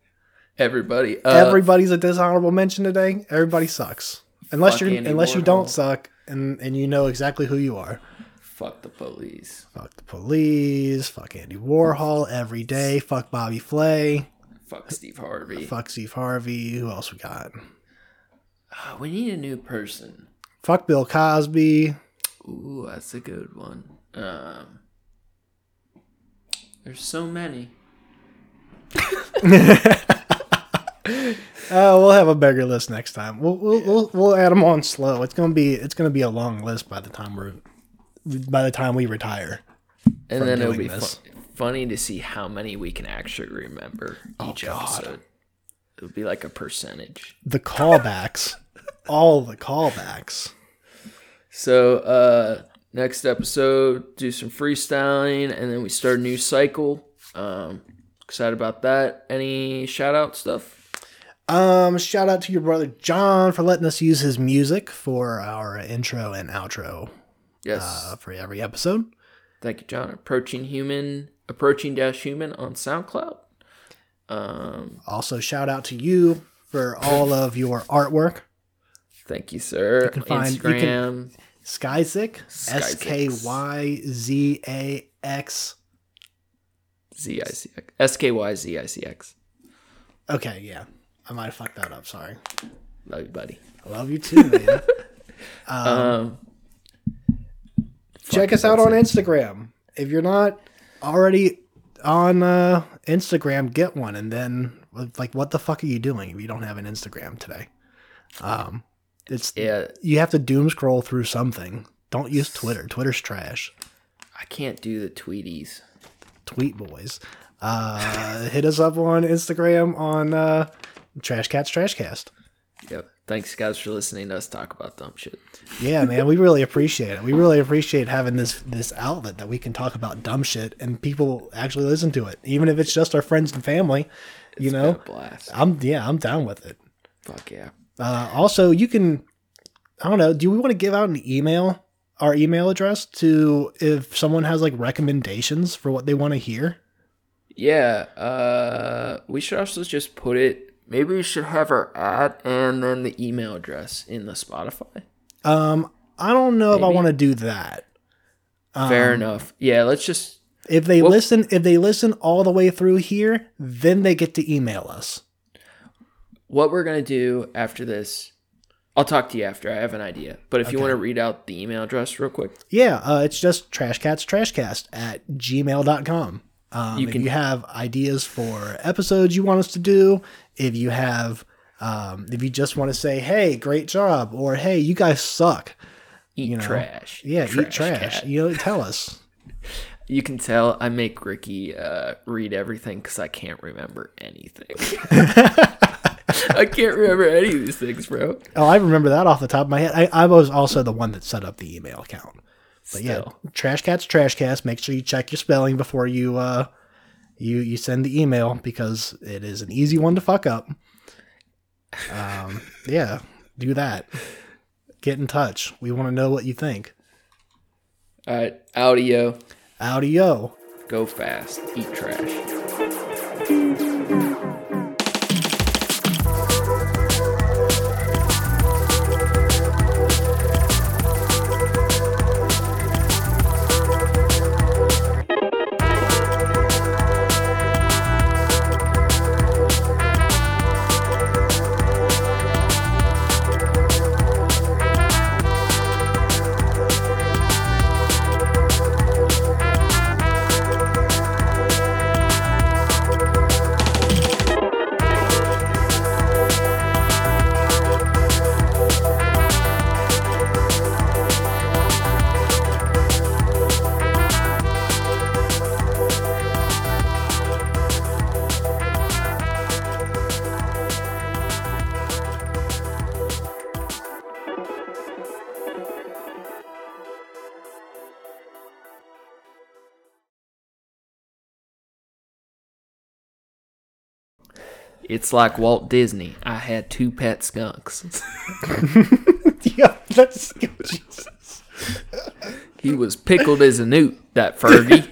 Everybody, uh, everybody's a dishonorable mention today. Everybody sucks. Unless you're Andy unless you don't suck, and and you know exactly who you are. fuck the police. Fuck the police. Fuck Andy Warhol every day. Fuck Bobby Flay. Fuck Steve Harvey. Fuck Steve Harvey. Who else we got? Ah, we need a new person. Fuck Bill Cosby. Ooh, that's a good one. Um, there's so many. *laughs* *laughs* Uh, we'll have a bigger list next time. We'll we'll we'll, we'll add them on slow. It's gonna be it's gonna be a long list by the time we're by the time we retire. And then it'll be funny to see how many we can actually remember each Oh, episode. It'll be like a percentage. The callbacks, all the callbacks. So, uh, next episode, do some freestyling, and then we start a new cycle. Um, excited about that. Any shout out stuff? Um, shout out to your brother John for letting us use his music for our intro and outro Yes. uh, for every episode. Thank you, John. Approaching human, approaching dash human on SoundCloud. Um, Also, shout out to you for all of your artwork. thank you, sir. You can find- you can- Skyzik, S K Y Z A X. Z I C X. S K Y Z I C X. Okay, yeah, I might have fucked that up. Sorry. Love you, buddy. I love you too, man. *laughs* Um, Check us out on Instagram. If you're not already on uh, Instagram, get one. And then, like, what the fuck are you doing if you don't have an Instagram today? Um, it's yeah, you have to doom scroll through something. Don't use Twitter. Twitter's trash. I can't do the tweeties. Tweet boys. Uh, hit us up on Instagram on uh, Trash Cats Trashcast. Yep. Thanks, guys, for listening to us talk about dumb shit. Yeah, man, we really appreciate it. We really appreciate having this this outlet that we can talk about dumb shit and people actually listen to it, even if it's just our friends and family. You know, blast. I'm yeah, I'm down with it. Fuck yeah. Uh, also, you can, I don't know, do we want to give out an email, our email address to if someone has like recommendations for what they want to hear? Yeah. Uh, we should also just put it. Maybe we should have our ad and then the email address in the Spotify. Um, I don't know if I want to do that. Fair enough. Yeah. Let's just. If they Well- listen, if they listen all the way through here, then they get to email us. What we're gonna do after this. I'll talk to you after. I have an idea. But if you want to read out the email address real quick, Yeah, uh, it's just trashcatstrashcast at gmail.com. Um, You if you have ideas for episodes you want us to do, if you have, um, if you just want to say, hey, great job, or hey, you guys suck. eat know, trash. Yeah, eat trash. cat. You know, tell us. *laughs* You can tell I make Ricky uh, read everything because I can't remember anything. *laughs* I can't remember any of these things, bro. Oh, I remember that off the top of my head. I, I was also the one that set up the email account. But Still. yeah, Trash Cats Trashcast. Make sure you check your spelling before you uh you you send the email because it is an easy one to fuck up. Um, *laughs* yeah, do that. Get in touch. We want to know what you think. All right, audio. Audio. Go fast. Eat trash. It's like Walt Disney. I had two pet skunks. *laughs* yeah, that's Jesus. he was pickled as a newt, that Fergie.